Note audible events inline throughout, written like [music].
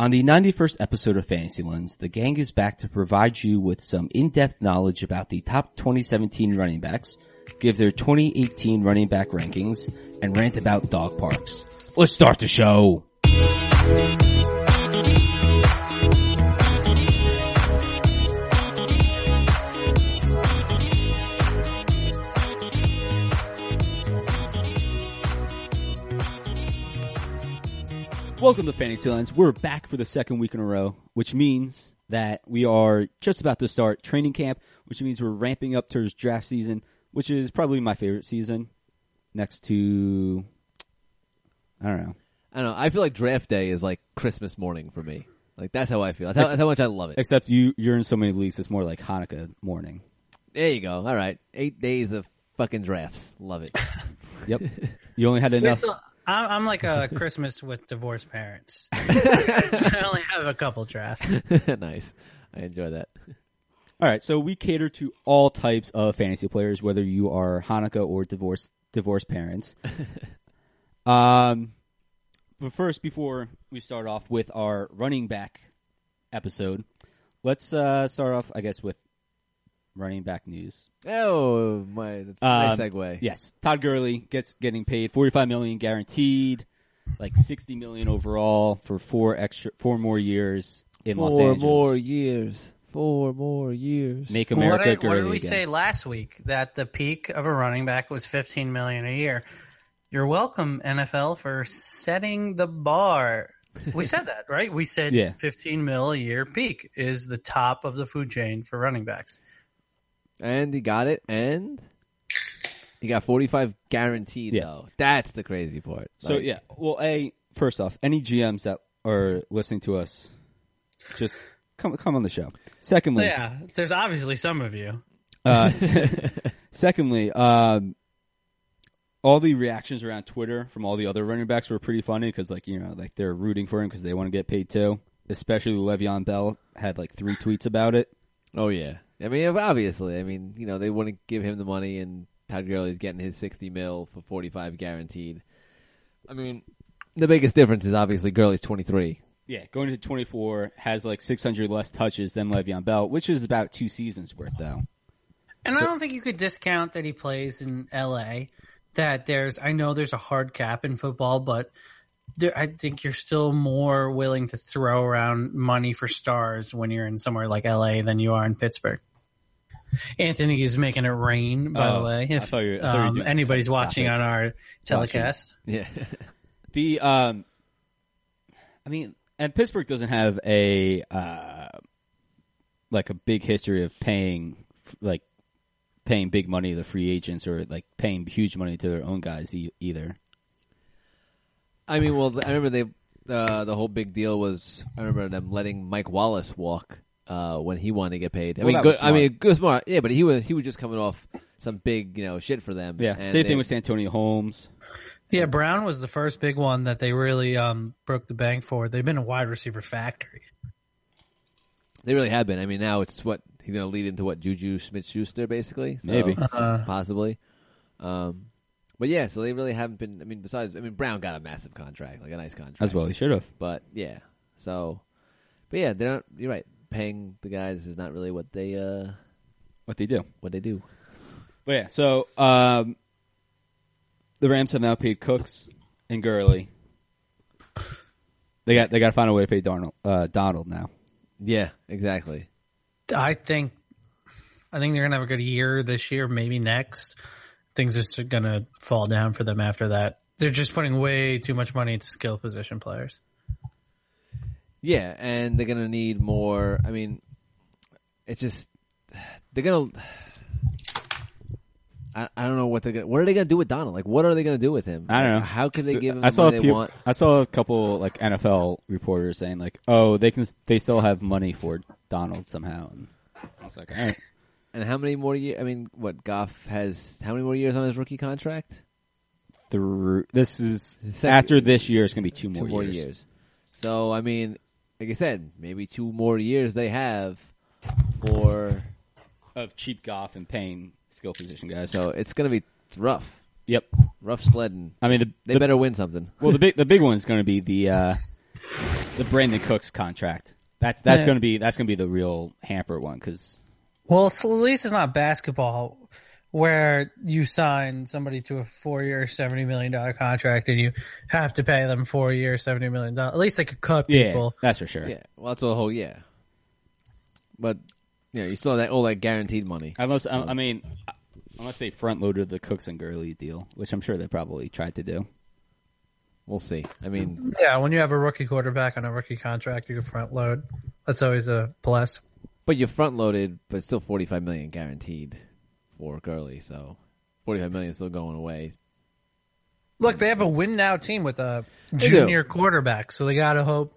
On the 91st episode of Fantasy Lens, the gang is back to provide you with some in-depth knowledge about the top 2017 running backs, give their 2018 running back rankings, and rant about dog parks. Let's start the show. Welcome to Fantasy Lens. We're back for the second week in a row, which means that we are just about to start training camp, which means we're ramping up towards draft season, which is probably my favorite season next to, I don't know, I don't know. I feel like draft day is like Christmas morning for me. Like that's how I feel. That's how, that's how much I love it. except you, you're in so many leagues, it's more like Hanukkah morning. There you go. All right, eight days of fucking drafts. Love it. [laughs] Yep. you only had enough. I'm like a [laughs] Christmas with divorced parents. [laughs] I only have a couple drafts. [laughs] nice. I enjoy that. All right, so we cater to all types of fantasy players, whether you are Hanukkah or divorced divorced parents. um, but first, before we start off with our running back episode, let's uh, start off, I guess, with running back news. Oh my, that's a nice Um, segue. Yes, Todd Gurley gets getting paid forty five million guaranteed, like sixty million overall for four extra four more years in Los Four Angeles. more years. Four more years. Make What America did, what Gurley did we again. say last week? That the peak of a running back was 15 million a year. You're welcome, NFL, for setting the bar. We said that, right? We said [laughs] Yeah. 15 mil a year peak is the top of the food chain for running backs. And he got it, and he got forty five guaranteed. Yeah. Though that's the crazy part. So Like, yeah, well, a first off, any GMs that are listening to us, just come come on the show. Secondly, Yeah, there's obviously some of you. uh, [laughs] secondly, um, all the reactions around Twitter from all the other running backs were pretty funny because, like, you know, like they're rooting for him because they want to get paid too. Especially Le'Veon Bell had like three tweets about it. Oh yeah. I mean, obviously, I mean, you know, they wouldn't give him the money, and Todd Gurley's getting his sixty mil for forty five guaranteed. I mean, the biggest difference is obviously Gurley's twenty three. Yeah, going to 24 has like 600 less touches than Le'Veon Bell, which is about two seasons worth though. And I don't think you could discount that he plays in LA. That there's, I know there's a hard cap in football, but there, I think you're still more willing to throw around money for stars when you're in somewhere like LA than you are in Pittsburgh. Anthony is making it rain, by Oh, the way. I If thought you- I thought um, anybody's Stop watching it. on our telecast, Yeah. [laughs] The um, I mean, and Pittsburgh doesn't have a uh, like a big history of paying like paying big money to the free agents or like paying huge money to their own guys e- either. I mean, well, I remember they uh, the whole big deal was I remember them letting Mike Wallace walk uh, when he wanted to get paid. I Well, mean, that good, was I mean, good smart. Yeah, but he was he was just coming off some big you know shit for them. Yeah, And same they- thing with Santonio Holmes. yeah, Brown was the first big one that they really um, broke the bank for. They've been a wide receiver factory. They really have been. I mean, now it's what he's going to lead into what Juju Smith Schuster basically. So, Maybe. possibly. Um, but yeah, so they really haven't been. I mean, besides, I mean, Brown got a massive contract, like a nice contract As well, he should have. But yeah, so, but yeah, they're not. You're right. Paying the guys is not really what they uh What they do. what they do. But yeah, so um, the Rams have now paid Cooks and Gurley. They got they got to find a way to pay Darnold, uh, Donald now. Yeah, exactly. I think I think they're gonna have a good year this year, maybe next. Things are just gonna fall down for them after that. They're just putting way too much money into skill position players. Yeah, and they're gonna need more. I mean, it's just they're gonna. I, I don't know what they're gonna. What are they gonna do with Donald? Like, what are they gonna do with him? I don't Like, know. How can they give him I saw money want? I saw a couple like NFL reporters saying like, "Oh, they can they still have money for Donald somehow." And I was like, "All right, And how many more years? I mean, what Goff has? How many more years on his rookie contract? through this is Second- after this year, it's gonna be two Two more, more years. years. So I mean, like I said, maybe two more years they have for. of cheap Goff and paying skill position guys. So it's gonna be rough, yep, rough sledding. I mean the, They the better win something. well the big the big one's going to be the uh, [laughs] the Brandin Cooks contract. That's that's Yeah. going to be that's going to be the real hamper one because Well, it's, at least it's not basketball where you sign somebody to a four-year, seventy million dollar contract and you have to pay them four years, seventy million dollars. At least they could cut yeah, people. that's for sure. Yeah, well, that's a whole yeah. But you know, you still have that all that guaranteed money. Unless I, I mean, unless they front loaded the Cooks and Gurley deal, which I'm sure they probably tried to do. We'll see. I mean, Yeah, when you have a rookie quarterback on a rookie contract, you can front load. That's always a plus. but you front loaded, but still forty five million guaranteed for Gurley. So forty five million is still going away. Look, they have a win now team with a junior quarterback, so they got to hope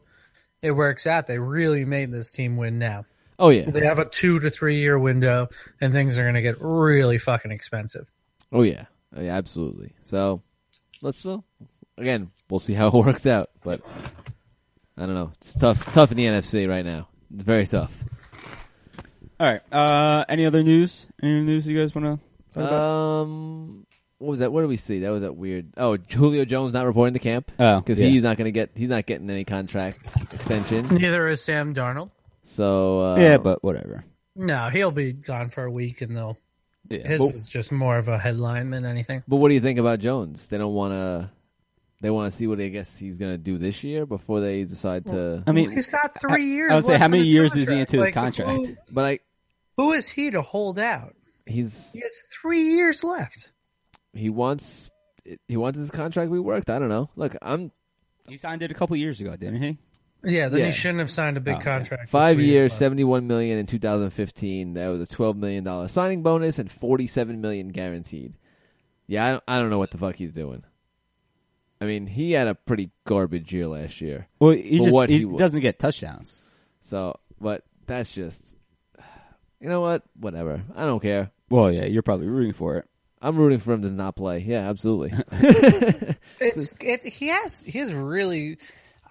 it works out. They really made this team win now. Oh yeah, They have a two to three year window, and things are going to get really fucking expensive. oh yeah, oh, yeah, absolutely. So let's well, again, we'll see how it [laughs] works out. But I don't know. It's tough. It's tough in the NFC right now. It's very tough. All right. Uh, any other news? Any news you guys want to talk about? Um, what was that? What did we see? That was that weird. Oh, Julio Jones not reporting to camp Oh, because yeah. he's not going to get. He's not getting any contract extension. Neither is Sam Darnold. So uh, yeah, but whatever. No, he'll be gone for a week, and they'll. Yeah. His But- is just more of a headline than anything. But what do you think about Jones? They don't want to. They want to see what I guess he's going to do this year before they decide to. I mean, he's got three years. I would say, how many his years is he contract. into his contract? Who, But I, who is he to hold out? he's He has three years left. he wants he wants his contract reworked. I don't know. Look, I'm He signed it a couple years ago, didn't he? Yeah, then Yeah. he shouldn't have signed a big Oh, contract. with five three years, seventy-one million in 2015. That was a 12 million dollar signing bonus and 47 million guaranteed. Yeah, I don't, I don't know what the fuck he's doing. I mean, he had a pretty garbage year last year. Well, he just what he, he doesn't get touchdowns. So, but that's just, you know what? Whatever. I don't care. Well, yeah, you're probably rooting for it. I'm rooting for him to not play. Yeah, absolutely. [laughs] It's it, he has he has really.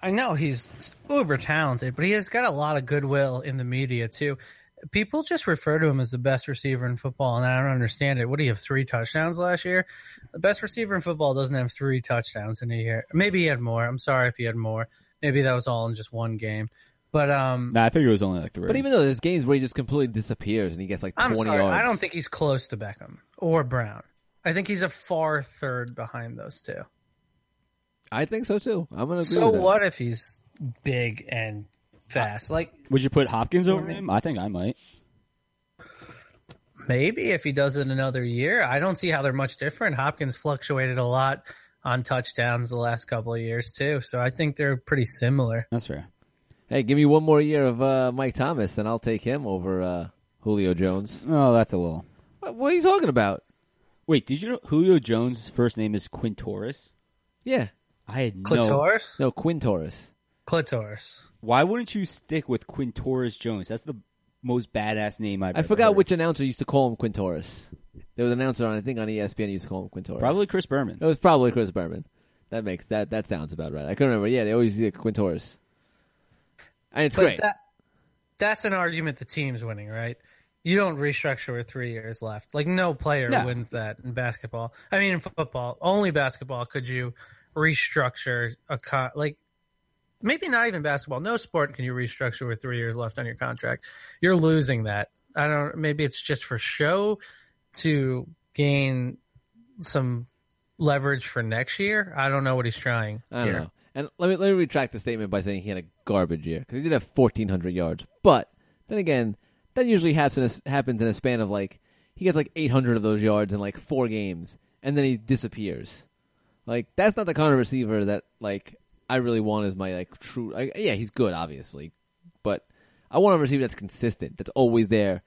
I know he's uber talented, but he has got a lot of goodwill in the media too. People just refer to him as the best receiver in football, and I don't understand it. What do you have three touchdowns last year? The best receiver in football doesn't have three touchdowns in a year. Maybe he had more. I'm sorry if he had more. Maybe that was all in just one game. But um, Nah, I figured it was only like three. but even though there's games where he just completely disappears and he gets like 20 I'm sorry. yards. I don't think he's close to Beckham or Brown. I think he's a far third behind those two. I think so too. I'm gonna agree So with that. what if he's big and fast? Like would you put Hopkins over him? I think I might. maybe if he does it another year, I don't see how they're much different. Hopkins fluctuated a lot on touchdowns the last couple of years too, so I think they're pretty similar. That's fair. Hey, give me one more year of uh, Mike Thomas, and I'll take him over uh, Julio Jones. Oh, that's a little. What, what are you talking about? Wait, did you know Julio Jones' first name is Quintorris? Yeah, I had no. Clitoris, no Quinn Torres. clitoris. Why wouldn't you stick with Quintorris Jones? That's the most badass name I've. I ever forgot heard. which announcer used to call him Quinn Torres. There was an announcer on I think on ESPN used to call him Quinn Torres. Probably Chris Berman. It was probably Chris Berman. That makes that that sounds about right. I couldn't remember. Yeah, they always use Quinn Torres. And it's But great. that that's an argument the team's winning, right? You don't restructure with three years left. Like no player No. wins that in basketball. I mean, in football, only basketball could you restructure a con- like maybe not even basketball. No sport can you restructure with three years left on your contract. You're losing that. I don't. Maybe it's just for show to gain some leverage for next year. I don't know what he's trying. I don't here. know. And let me let me retract the statement by saying he had a garbage year because he did have fourteen hundred yards. But then again, that usually happens in a, happens in a span of like he gets like eight hundred of those yards in like four games, and then he disappears. Like that's not the kind of receiver that like I really want as my like true. Like, yeah, he's good, obviously, but I want a receiver that's consistent, that's always there,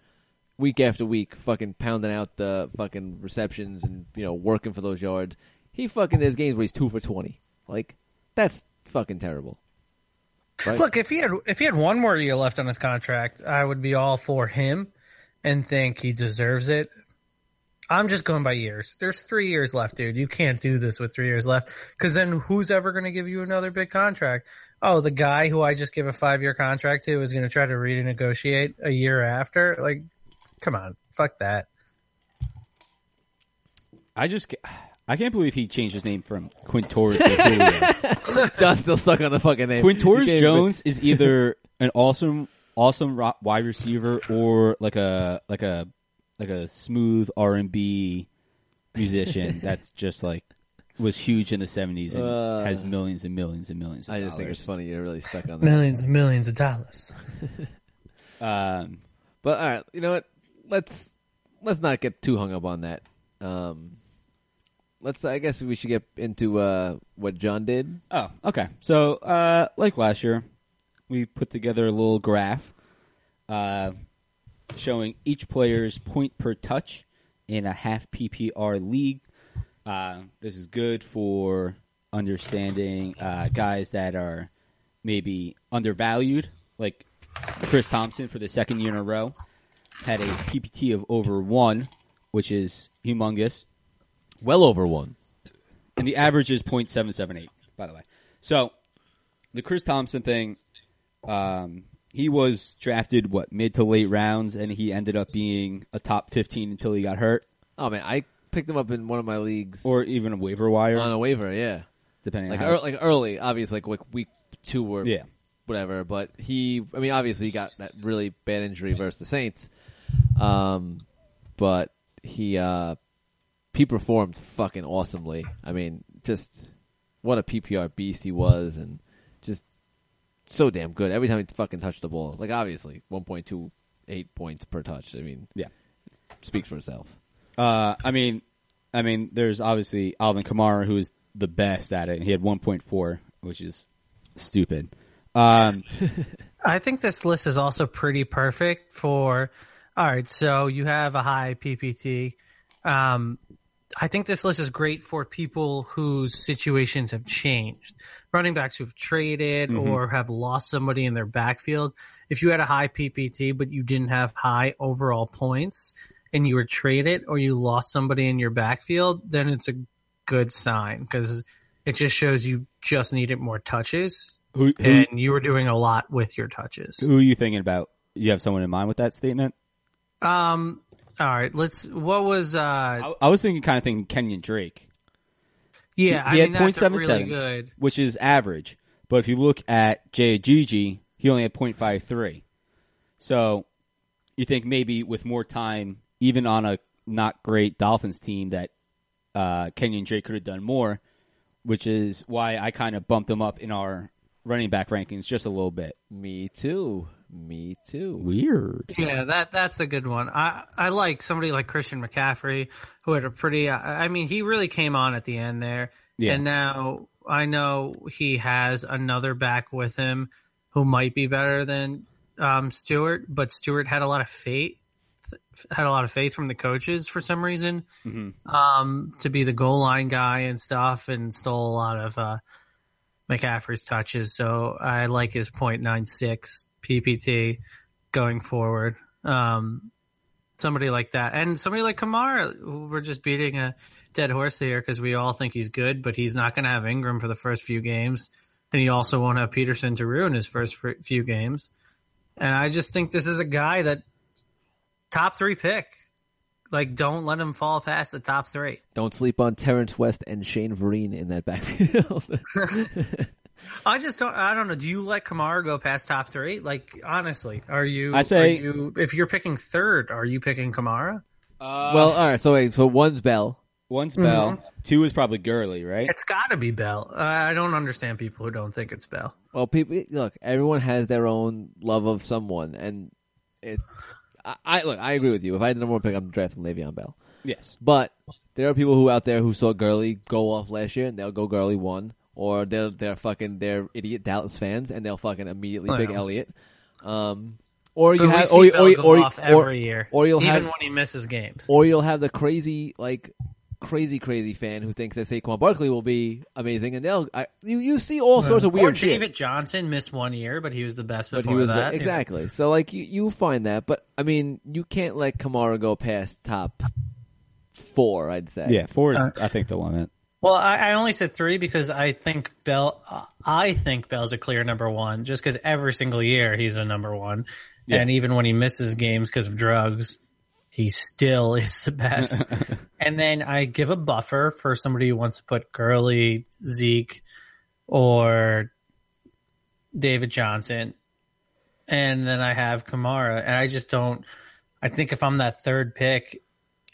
week after week, fucking pounding out the fucking receptions and you know working for those yards. He fucking there's games where he's two for twenty. Like that's fucking terrible. Right? Look, if he had if he had one more year left on his contract, I would be all for him and think he deserves it. I'm just going by years. There's three years left, dude. You can't do this with three years left because then who's ever going to give you another big contract? Oh, the guy who I just gave a five year contract to is going to try to renegotiate a year after. Like, come on, fuck that. I just, ca- I can't believe he changed his name from Quintorris to Julio. [laughs] John's still stuck on the fucking name. Quintorris He Jones is either an awesome, awesome wide receiver or like a like a like a smooth R and B musician [laughs] that's just like was huge in the seventies and Uh, has millions and millions and millions. Of I just think it's funny you're really stuck on that. Millions and millions of dollars. [laughs] Um, But all right, you know what? Let's let's not get too hung up on that. Um, let's. I guess we should get into uh, what John did. Oh, okay. So, uh, like last year, we put together a little graph uh, showing each player's point per touch in a half PPR league. Uh, this is good for understanding uh, guys that are maybe undervalued, like Chris Thompson for the second year in a row had a PPT of over one, which is humongous Well over one. and the average is .778, by the way. So the Chris Thompson thing, um, he was drafted what mid to late rounds, and he ended up being a top 15 until he got hurt, Oh man, I picked him up in one of my leagues or even a waiver wire, on a waiver. Yeah, depending like on how. ear like early, obviously, like, like week two or yeah, whatever. But he, I mean, obviously, he got that really bad injury versus the Saints. Um, but he uh, he performed fucking awesomely. I mean, just what a PPR beast he was, and just so damn good every time he fucking touched the ball. Like obviously, one point two eight points per touch. I mean, yeah. speaks for itself. Uh, I mean, I mean, there's obviously Alvin Kamara, who is the best at it. and He had 1.4, which is stupid. Um, [laughs] I think this list is also pretty perfect for. All right, so you have a high PPT. Um, I think this list is great for people whose situations have changed. Running backs who've traded or have lost somebody in their backfield. If you had a high PPT but you didn't have high overall points and you were traded or you lost somebody in your backfield, then it's a good sign because it just shows you just needed more touches who, who, and you were doing a lot with your touches. who are you thinking about? You have someone in mind with that statement? Um. All right. Let's. What was? Uh. I, I was thinking, kind of thinking Kenyon Drake. Yeah. he I had mean, that's a really 0.77. which is average. But if you look at JGG, he only had 0.53. So you think maybe with more time, even on a not great Dolphins team, that uh, Kenyon Drake could have done more, which is why I kind of bumped him up in our running back rankings just a little bit. Me too. Me too. Weird. Yeah. That that's a good one. I I like somebody like Christian McCaffrey who had a pretty. I I mean, he really came on at the end there, Yeah. and now I know he has another back with him who might be better than um, Stewart, but Stewart had a lot of faith. Had a lot of faith from the coaches for some reason. Mhm. um, to be the goal line guy and stuff, and stole a lot of uh, McCaffrey's touches. So I like his .96 PPT going forward. Um, somebody like that, and somebody like Kamara, we're just beating a dead horse here because we all think he's good, but he's not going to have Ingram for the first few games, and he also won't have Peterson to ruin his first few games. And I just think this is a guy that top three pick. Like, don't let him fall past the top three. Don't sleep on Terrance West and Shane Vereen in that backfield. [laughs] [laughs] I just don't. I don't know. Do you let Kamara go past top three? Like, honestly, are you? I say- are you, if you're picking third, are you picking Kamara? well, all right. So wait. So one's Bell. One's Bell. Two is probably Gurley, right? It's got to be Bell. Uh, I don't understand people who don't think it's Bell. Well, people look. Everyone has their own love of someone, and it. I, I look. I agree with you. If I had the number one pick, I'm drafting Le'Veon Bell. Yes. But there are people who out there who saw Gurley go off last year, and they'll go Gurley one, or they're they're fucking they're idiot Dallas fans, and they'll fucking immediately I pick know. Elliott. Um, or you But we have, see or, or, or, or, every year, or you'll even have, when he misses games. or you'll have the crazy like crazy crazy fan who thinks that Saquon Barkley will be amazing, and they'll I, you you see all sorts of weird shit. Or David Johnson missed one year, but he was the best But before he was that. exactly so like you you find that, but I mean you can't let Kamara go past top four. I'd say Yeah, four is, Uh, I think, the limit. Well, I, I only said three because I think Bell. I think Bell's a clear number one, just because every single year he's a number one, Yeah. and even when he misses games because of drugs, he still [laughs] is the best. [laughs] and then I give a buffer for somebody who wants to put Gurley, Zeke, or David Johnson. And then I have Kamara. And I just don't I think if I'm that third pick,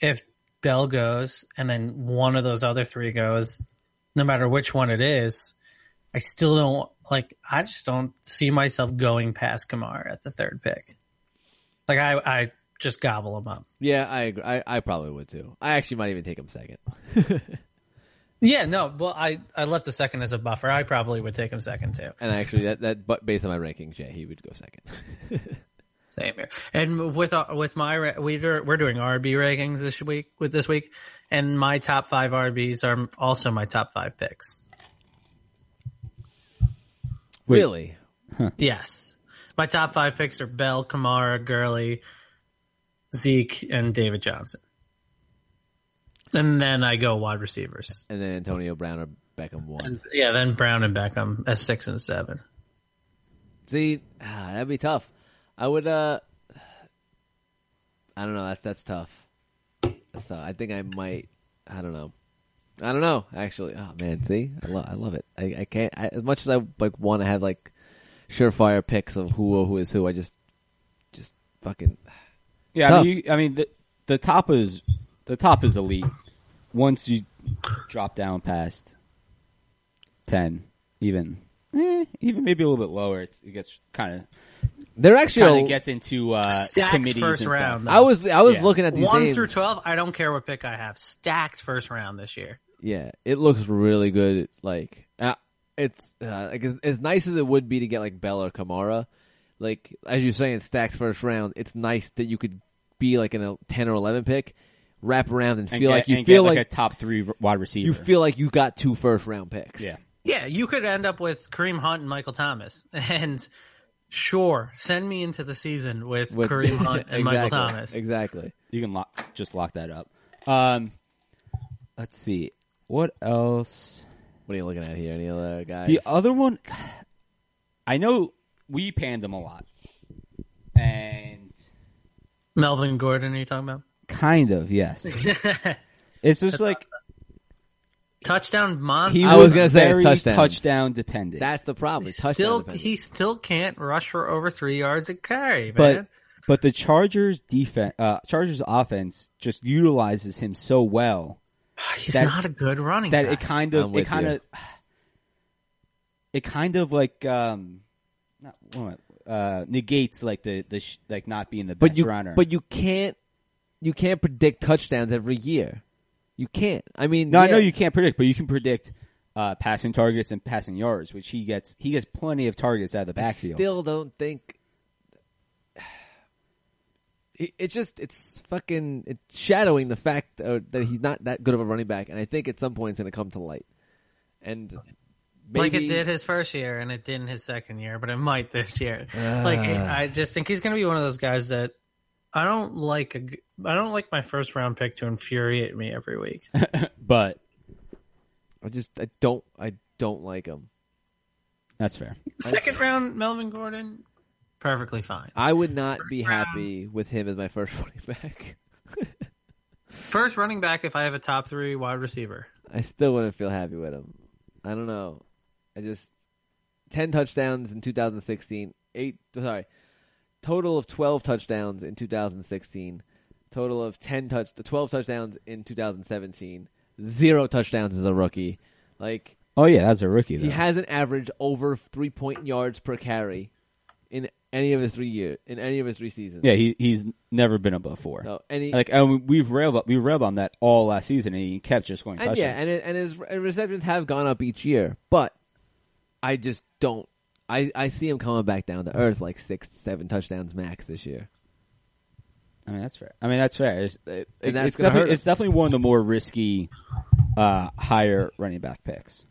if Bell goes and then one of those other three goes, no matter which one it is, I still don't like I just don't see myself going past Kamara at the third pick. Like I I just gobble him up. Yeah, I agree. I, I probably would too. I actually might even take him second. [laughs] Yeah, no, well I I left the second as a buffer. I probably would take him second too. And actually, that that but based on my rankings, yeah, he would go second. [laughs] Same here. And with uh, with my we're we're doing RB rankings this week with this week, and my top five RBs are also my top five picks. Wait. Really? Yes, my top five picks are Bell, Kamara, Gurley, Zeke, and David Johnson. And then I go wide receivers. And then Antonio Brown or Beckham one. And yeah, then Brown and Beckham as six and seven. See, ah, that'd be tough. I would. uh I don't know. That's that's tough. That's tough. I think I might. I don't know. I don't know. Actually, oh man, see, I love. I love it. I, I can't. I, as much as I like want to have like surefire picks of who who is who. I just, just fucking. [sighs] Yeah, I mean, you, I mean the the top is the top is elite. Once you drop down past ten, even eh, even maybe a little bit lower, it's, it gets kind of They're actually. kind of gets into uh, Stacked committees first and stuff. round. I was I was Yeah. looking at these One names. through twelve, I don't care what pick I have. Stacked first round this year. Yeah, it looks really good. Like uh, it's uh, like as, as nice as it would be to get like Bell or Kamara. Like as you're saying, stacks first round. It's nice that you could be like in a ten or eleven pick, wrap around and and feel get, like you and feel get like, like, a top three wide receiver. you feel like you got two first round picks. yeah. Yeah, you could end up with Kareem Hunt and Michael Thomas. [laughs] And sure, send me into the season with, With- Kareem Hunt [laughs] and Michael Thomas. Exactly. You can lock, just lock that up. Um, let's see what else. What are you looking at here? Any other guys? The other one, I know we panned them a lot, and Melvin Gordon, are you talking about? kind of yes. [laughs] It's just like Touchdown monster. he I was, was gonna say very touchdowns. touchdown dependent. That's the problem. He He's touchdown still dependent. he still can't rush for over three yards a carry, man. but but the Chargers defense, uh, Chargers offense just utilizes him so well [sighs] He's that- not a good running that back. it kind of it kind you. of [sighs] it kind of like um not what, uh negates like the the sh- like not being the best but you runner. but you can't you can't predict touchdowns every year. You can't. I mean, no, I know you can't predict, but you can predict uh passing targets and passing yards, which he gets he gets plenty of targets out of the I backfield. still don't think. It's just it's fucking it's shadowing the fact uh, that he's not that good of a running back, and I think at some point it's going to come to light. And like it did his first year and it didn't his second year, but it might this year. like I just think he's going to be one of those guys that I don't like. A, g- I don't like my first round pick to infuriate me every week. [laughs] but I just I don't I don't like him. that's fair. Second round, Melvin Gordon, perfectly fine. I would not be happy with him as my first [laughs] running back. First running back if I have a top three wide receiver. I still wouldn't feel happy with him. I don't know. I just ten touchdowns in 2016. Eight sorry, total of 12 touchdowns in 2016. Total of 10 touch, 12 touchdowns in 2017. Zero touchdowns as a rookie. Like Oh yeah, that's a rookie though. he hasn't averaged over three point yards per carry in any of his three years in any of his three seasons. yeah, he he's never been above four. No, and he, Like and we've railed we railed on that all last season, and he kept just going and touchdowns. yeah, and it, and his re- receptions have gone up each year, but I just don't. I, I see him coming back down to earth like six, seven touchdowns max this year. I mean that's fair. I mean that's fair. It's, it, And that's it's definitely it's definitely one of the more risky, uh, higher running back picks.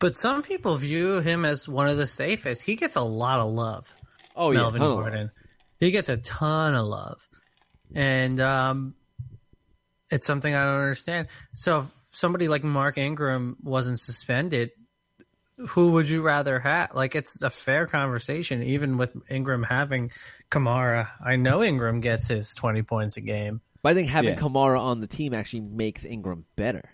But some people view him as one of the safest. He gets a lot of love. Oh Melvin yeah, ton of- Gordon. He gets a ton of love, and um, it's something I don't understand. So if somebody like Mark Ingram wasn't suspended, who would you rather have? Like, it's a fair conversation, even with Ingram having Kamara. I know Ingram gets his 20 points a game. But I think having Yeah. Kamara on the team actually makes Ingram better.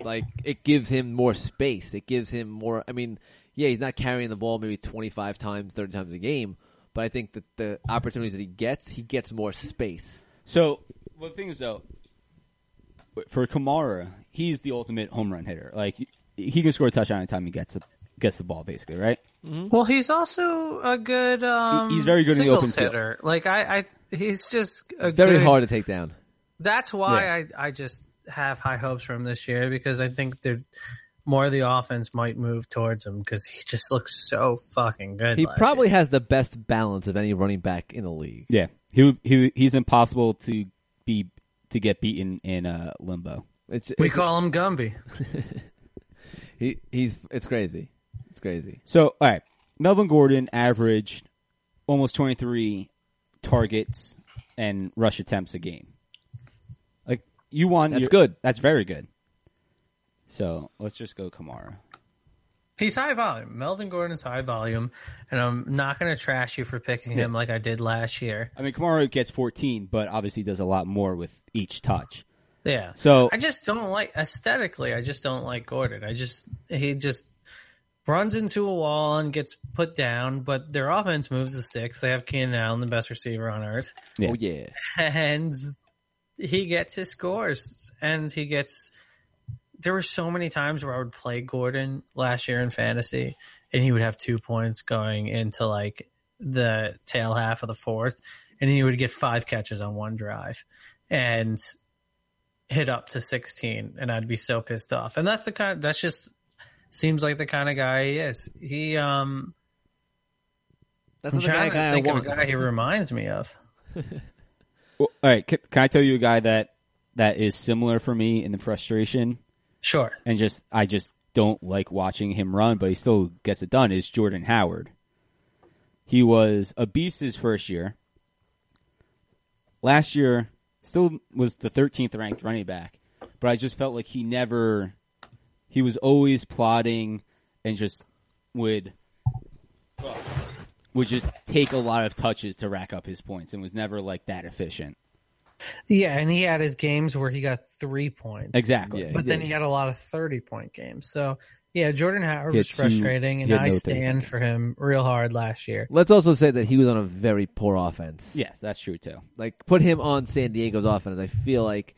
Like it gives him more space. It gives him more. I mean, yeah, he's not carrying the ball maybe twenty five times, thirty times a game, but I think that the opportunities that he gets, he gets more space. So, well, the thing is though, for Kamara, he's the ultimate home run hitter. Like he can score a touchdown anytime he gets the, gets the ball, basically, right? Well, he's also a good. Um, He- he's very good in the open singles field. Like I, I, he's just a Very good- hard to take down. That's why Yeah. I, I just have high hopes for him this year because I think that more of the offense might move towards him because he just looks so fucking good. He last probably year. has the best balance of any running back in the league. Yeah, he he he's impossible to be to get beaten in uh, limbo. It's, We it's- call him Gumby. [laughs] he, he's it's crazy. It's crazy. So, all right, Melvin Gordon averaged almost twenty three targets and rush attempts a game. Like you won. That's good. That's very good. So let's just go Kamara. He's high volume. Melvin Gordon's high volume, and I'm not going to trash you for picking him like I did last year. I mean, Kamara gets 14, but obviously does a lot more with each touch. Yeah. So I just don't like aesthetically. I just don't like Gordon. I just he just runs into a wall and gets put down. But their offense moves the sticks. They have Keenan Allen, the best receiver on earth, Yeah. Oh yeah. and he gets his scores. And he gets. There were so many times where I would play Gordon last year in fantasy, and he would have two points going into like the tail half of the fourth, and he would get five catches on one drive, and hit up to 16 and I'd be so pissed off. And that's the kind that's just seems like the kind of guy he is. He um That's I'm not the guy, trying to guy I think of a guy he reminds me of. [laughs] Well, all right, can, can I tell you a guy that that is similar for me in the frustration Sure. and just I just don't like watching him run, but he still gets it done. Is Jordan Howard? He was a beast his first year. Last year, still was the 13th ranked running back, but I just felt like he never. He was always plotting and just would would just take a lot of touches to rack up his points and was never like that efficient. Yeah, and he had his games where he got 3 points. Exactly. Yeah. But then he had a lot of 30 point games. So, yeah, Jordan Howard was two- frustrating and he I no 30 stand for him real hard last year. Let's also say that he was on a very poor offense. Yes, that's true too. Like put him on San Diego's offense. I feel like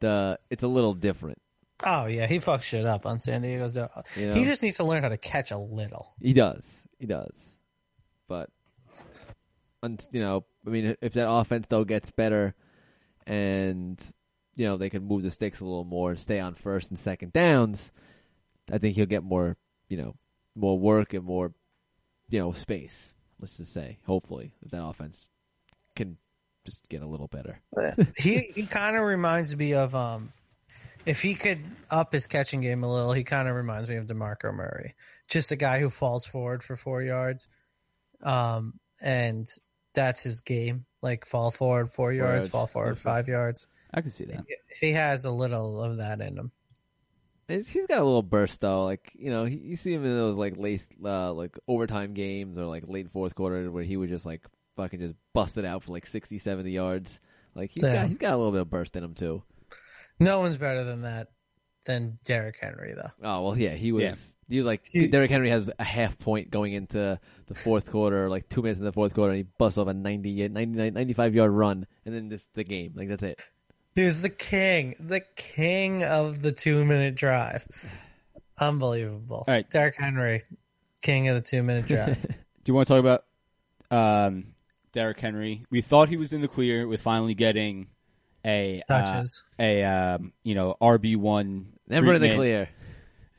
the it's a little different. Oh yeah, he fucks shit up on San Diego's. do- You know? He just needs to learn how to catch a little. He does. He does. But, un- you know, I mean, if that offense though gets better, and you know they can move the sticks a little more and stay on first and second downs, I think he'll get more, you know, more work and more, you know, space. Let's just say, hopefully, if that offense can just get a little better. [laughs] he he kind of reminds me of um if he could up his catching game a little, he kind of reminds me of DeMarco Murray. Just a guy who falls forward for 4 yards. Um and that's his game. Like fall forward 4 yards, yards. fall forward 5 yards. I can see that. He has a little of that in him. He's he's got a little burst though, like you know, he, you see him in those like late, uh, like overtime games or like late fourth quarter where he would just like fucking just bust it out for like 60, 70 yards. Like he's Yeah. got he's got a little bit of burst in him too. No one's better than that than Derrick Henry though. Oh well, yeah, he was. Yeah. He was like He- Derrick Henry has a half point going into the fourth quarter, like two minutes in the fourth quarter, and he busts off a 90, 99, 95 yard run, and then this the game. Like that's it. He was the king, the king of the 2-minute drive. Unbelievable. All right. Derrick Henry, king of the 2-minute [laughs] drive. Do you want to talk about um, Derrick Henry? We thought he was in the clear with finally getting a uh, a um, you know RB one Never in the clear.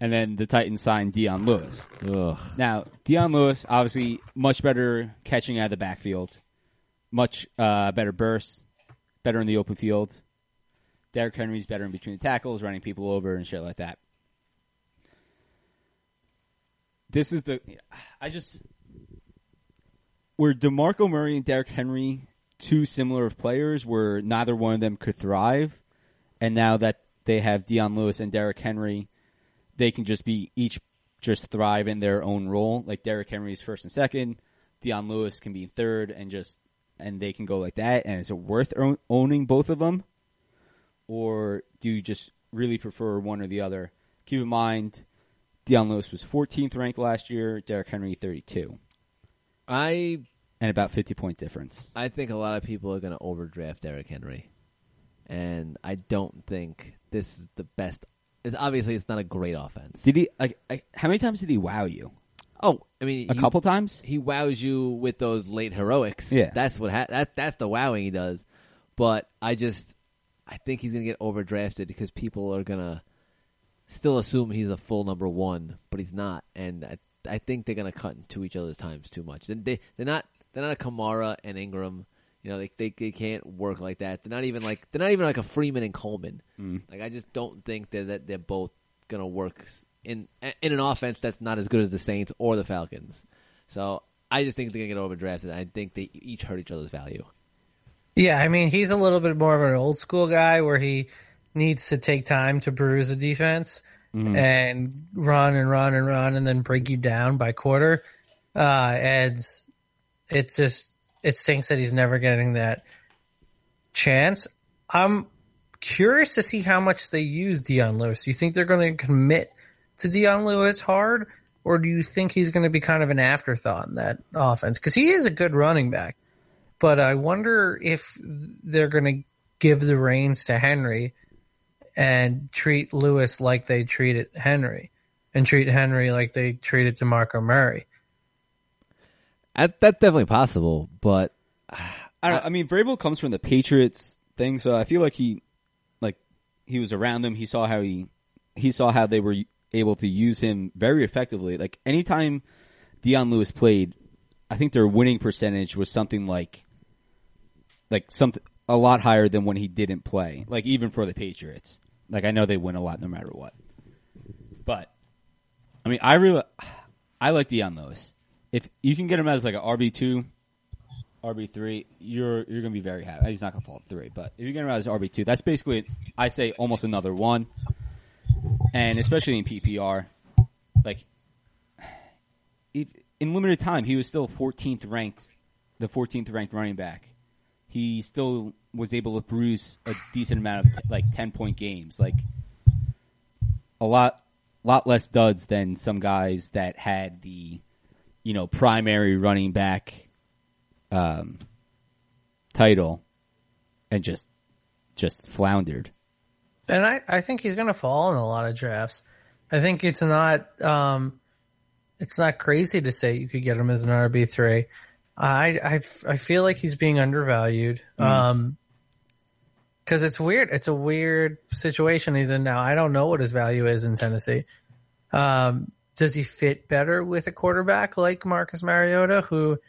and then the Titans signed Dion Lewis. Ugh. Now Dion Lewis, obviously, much better catching out of the backfield, much uh, better burst, better in the open field. Derrick Henry's better in between the tackles, running people over and shit like that. This is the I just were DeMarco Murray and Derrick Henry two similar of players where neither one of them could thrive, and now that they have Dion Lewis and Derrick Henry, they can just be each just thrive in their own role. Like Derrick Henry's first and second, Dion Lewis can be third, and just and they can go like that. And is it worth owning both of them, or do you just really prefer one or the other? Keep in mind, Dion Lewis was 14th ranked last year, Derrick Henry 32, I and about 50 point difference. I think a lot of people are going to overdraft Derrick Henry, and I don't think this is the best. It's obviously it's not a great offense. Did he like? like how many times did he wow you? Oh, I mean, A he- couple times. He wows you with those late heroics. Yeah. that's what ha- that that's the wowing he does. But I just I think he's going to get overdrafted because people are going to still assume he's a full number one, but he's not, and I I think they're going to cut into each other's times too much. They, they they're not they're not a Kamara and Ingram. You know, they, they they can't work like that. They're not even like they're not even like a Freeman and Coleman. Mm-hmm. Like I just don't think that that they're both gonna work in in an offense that's not as good as the Saints or the Falcons. So I just think they're gonna get overdrafted. I think they each hurt each other's value. Yeah, I mean, he's a little bit more of an old school guy where he needs to take time to bruise a defense and run and run and run and then break you down by quarter. Uh, and it's just, it stinks that he's never getting that chance. I'm curious to see how much they use Dion Lewis. Do you think they're going to commit to Dion Lewis hard? Or do you think he's going to be kind of an afterthought in that offense? Because he is a good running back but I wonder if they're going to give the reins to Henry and treat Lewis like they treated Henry and treat Henry like they treated DeMarco Murray. That, that's definitely possible, but I, don't, uh, I mean, Vrabel comes from the Patriots thing, so I feel like he, like, he was around them. He saw how he, he saw how they were able to use him very effectively. Like anytime Dion Lewis played, I think their winning percentage was something like, like something a lot higher than when he didn't play. Like even for the Patriots, like I know they win a lot no matter what. But I mean, I really, [sighs] I like Dion Lewis. If you can get him as like an RB two, RB three, you're you're gonna be very happy. He's not gonna fall three, but if you get him as RB two, that's basically I say almost another one. And especially in PPR, like [sighs] if, in limited time, he was still 14th ranked, the 14th ranked running back. He still was able to produce a decent amount of like 10 point games, like a lot, lot less duds than some guys that had the, you know, primary running back um, title and just just floundered. And I, I think he's going to fall in a lot of drafts. I think it's not, um, it's not crazy to say you could get him as an RB three. I, I, I feel like he's being undervalued. Um, cause it's weird. It's a weird situation he's in now. I don't know what his value is in Tennessee. Um, does he fit better with a quarterback like Marcus Mariota who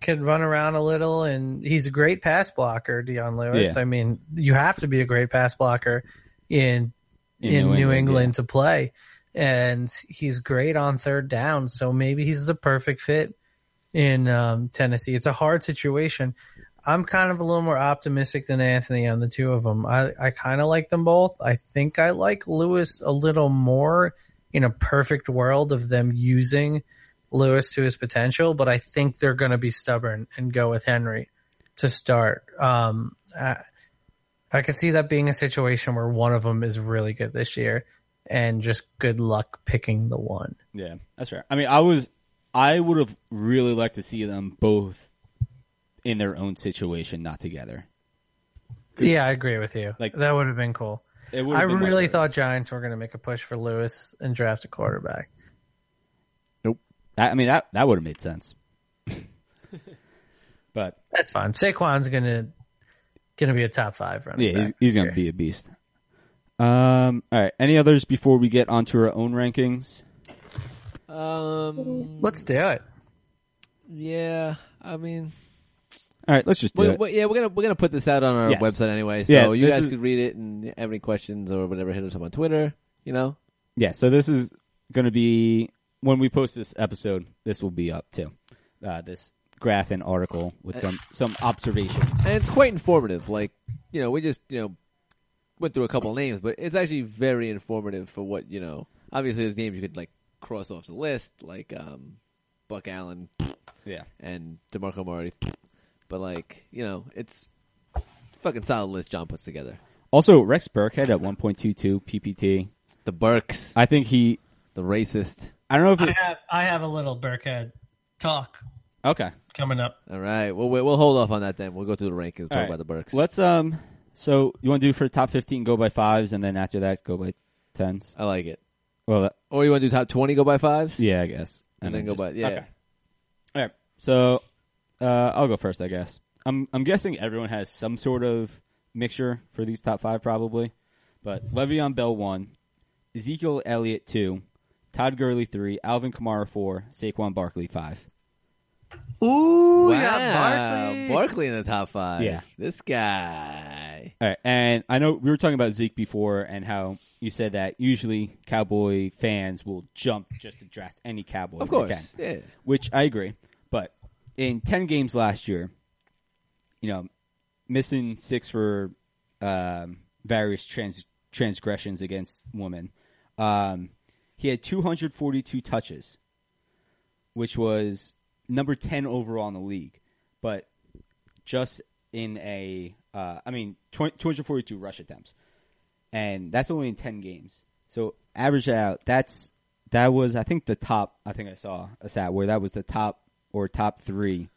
could run around a little and he's a great pass blocker, Dion Lewis. Yeah. I mean, you have to be a great pass blocker in In in, New New, England, England, to play. And he's great on third down, so maybe he's the perfect fit in um, Tennessee. It's a hard situation. I'm kind of a little more optimistic than Anthony on the two of them. I, I kind of like them both. I think I like Lewis a little more in a perfect world of them using Lewis to his potential, but I think they're going to be stubborn and go with Henry to start. Um, I, I could see that being a situation where one of them is really good this year and just good luck picking the one. Yeah, that's fair. I mean, I was, I would have really liked to see them both in their own situation, not together. Yeah, I agree with you. Like- Like that would have been cool. It would I been really better. thought Giants were going to make a push for Lewis and draft a quarterback. I I mean, that that would have made sense. [laughs] but That's fine. Saquon's going to going to be a top five running yeah, he's, back he's this going to be a beast. Um. All right. Any others before we get onto our own rankings? Um, Let's do it. yeah, I mean, All right. Let's just do we, it. we- yeah, we're gonna we're gonna put this out on our Yes. website anyway, so Yeah, you this guys is- could read it and have any questions or whatever. Hit us up on Twitter. You know, Yeah. So this is going to be when we post this episode. This will be up too. Uh, this graph and article with some some observations. and it's quite informative. Like, you know, we just you know went through a couple names, but it's actually very informative for what you know Obviously, there's games you could like cross off the list, like um, Buck Allen Yeah. and Demarco Murray. But like, you know, it's a fucking solid list John puts together. Also, Rex Burkhead at 1.22 PPT. The Burks, I think he. the racist. I don't know if I it, have I have a little Burkhead talk okay. coming up. All right, we'll we'll hold off on that then. We'll go through the rankings. And talk All right. about the Burks. Let's um. So you want to do for top 15, go by fives, and then after that, go by tens. I like it. Well, that, Or you want to do top twenty? Go by fives. yeah, I guess, and, then, go by yeah. Okay. All right. So uh, I'll go first, I guess. I'm I'm guessing everyone has some sort of mixture for these top five, probably. But Le'Veon Bell one, Ezekiel Elliott two, Todd Gurley three, Alvin Kamara four, Saquon Barkley five. Ooh, Wow, Barkley in the top five. Yeah. this guy. All right, and I know we were talking about Zeke before, and how you said that usually Cowboy fans will jump just to draft any Cowboy. Of they course, can. yeah. which I agree. But in ten games last year, you know, missing six for um, various trans- transgressions against women, um, he had 242 touches, which was number 10 overall in the league. But just in a, uh, I mean, 20, 242 rush attempts, and that's only in 10 games. So average out, that's that was I think the top. I think I saw a stat where that was the top or top three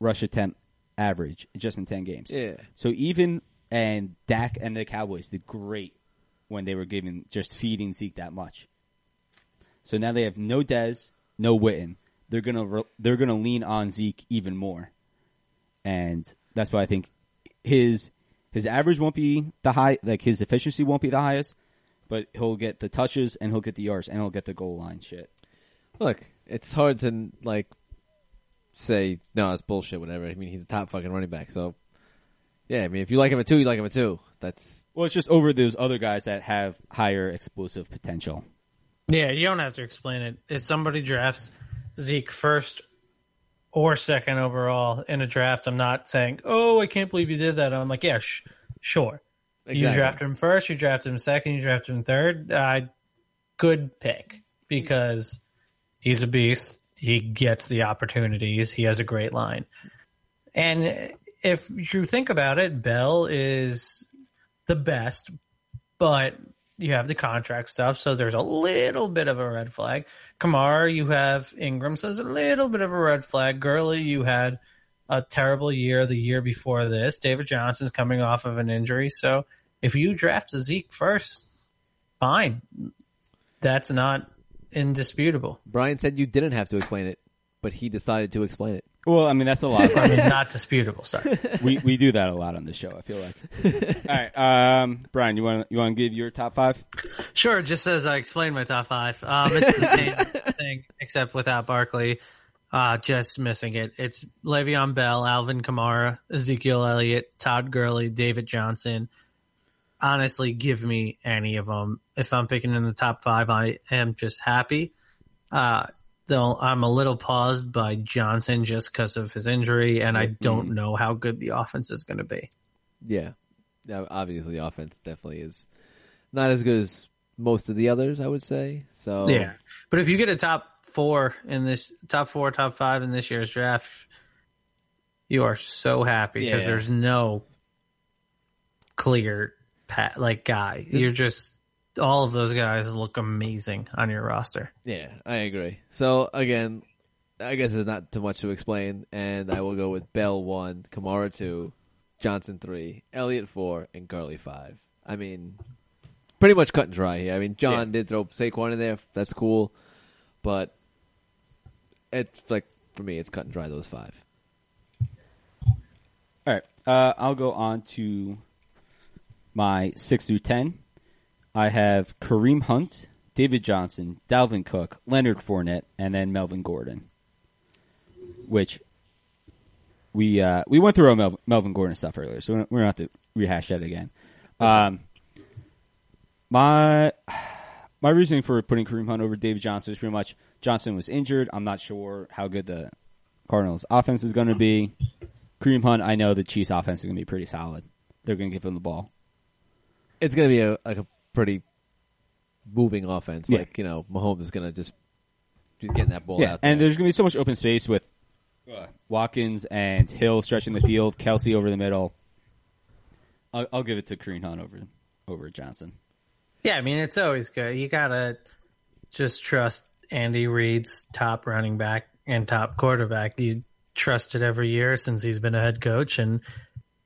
rush attempt average just in 10 games. Yeah. So even and Dak and the Cowboys did great when they were giving just feeding Zeke that much. So now they have no Dez, no Witten. They're gonna re- they're gonna lean on Zeke even more, and that's why I think his his average won't be the high like his efficiency won't be the highest, but he'll get the touches and he'll get the yards and he'll get the goal line shit. Look, it's hard to like say no, it's bullshit. Whatever. I mean, he's a top fucking running back. So yeah, I mean, if you like him at two, you like him at two. That's Well, it's just over those other guys that have higher explosive potential. Yeah, you don't have to explain it. If somebody drafts Zeke first or second overall in a draft, I'm not saying, "Oh, I can't believe you did that." I'm like, "Yeah, sh- sure." You Exactly. drafted him first, you drafted him second, you drafted him third. Uh, good pick because he's a beast. He gets the opportunities. He has a great line. And if you think about it, Bell is the best, but you have the contract stuff, so there's a little bit of a red flag. Kamara, you have Ingram, so there's a little bit of a red flag. Gurley, you had a terrible year the year before this. David Johnson's coming off of an injury, so if you draft Zeke first, fine. That's not indisputable. Brian said you didn't have to explain it, but he decided to explain it. Well, I mean that's a lot. I mean, not disputable. Sorry. [laughs] we we do that a lot on the show. I feel like. [laughs] All right, um, Brian, you want you want to give your top five? Sure, just as I explained my top five. Um, it's the same [laughs] thing, except without Barkley. Uh, just missing it. It's Le'Veon Bell, Alvin Kamara, Ezekiel Elliott, Todd Gurley, David Johnson. Honestly, give me any of them. If I'm picking in the top five, I am just happy. Uh, though I'm a little paused by Johnson just because of his injury, and I mm-hmm. don't know how good the offense is going to be. Yeah. Now, obviously, the offense definitely is not as good as most of the others. I would say. So Yeah, but if you get a top four in this top four, top five in this year's draft, you are so happy because Yeah. there's no clear pat like guy. You're just all of those guys look amazing on your roster. Yeah, I agree. So again, I guess there's not too much to explain, and I will go with Bell one, Kamara two, Johnson three, Elliott four, and Gurley five. I mean, pretty much cut and dry here. I mean, John did throw Saquon in there. That's cool, but it's like for me, it's cut and dry. Those five. All right, uh, I'll go on to my six through ten. I have Kareem Hunt, David Johnson, Dalvin Cook, Leonard Fournette, and then Melvin Gordon. Which we uh, we went through our Mel- Melvin Gordon stuff earlier, so we're not to rehash that again. Um, my my reasoning for putting Kareem Hunt over David Johnson is pretty much Johnson was injured. I'm not sure how good the Cardinals' offense is going to be. Kareem Hunt, I know the Chiefs' offense is going to be pretty solid. They're going to give him the ball. It's gonna be a like a pretty moving offense. Yeah. Like you know, Mahomes is gonna just just getting that ball Yeah, out. There. and there's going to be so much open space with uh, Watkins and Hill stretching the field, Kelce over the middle. I'll, I'll give it to Kareem Hunt over over Johnson. Yeah, I mean it's always good. You gotta just trust Andy Reid's top running back and top quarterback. You trust it every year since he's been a head coach, and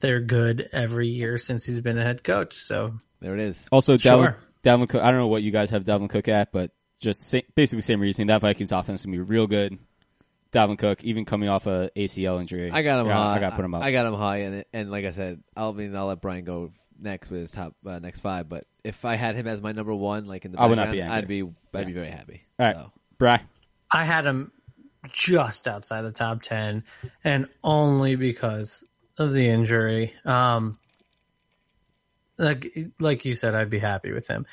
they're good every year since he's been a head coach. So there it is. Also, Dalvin, Sure. Dalvin Cook. I don't know what you guys have Dalvin Cook at, but just sa- basically same reasoning. That Vikings offense is going to be real good. Dalvin Cook, even coming off a ACL injury, I got him Yeah, high. I got put him up. I got him high, and and like I said, I'll mean I'll let Brian go next with his top uh, next five. But if I had him as my number one, like in the I would not background, be I'd be. I'd be very happy. All right, So, Bry. I had him just outside the top ten, and only because of the injury. Um, like like you said, I'd be happy with him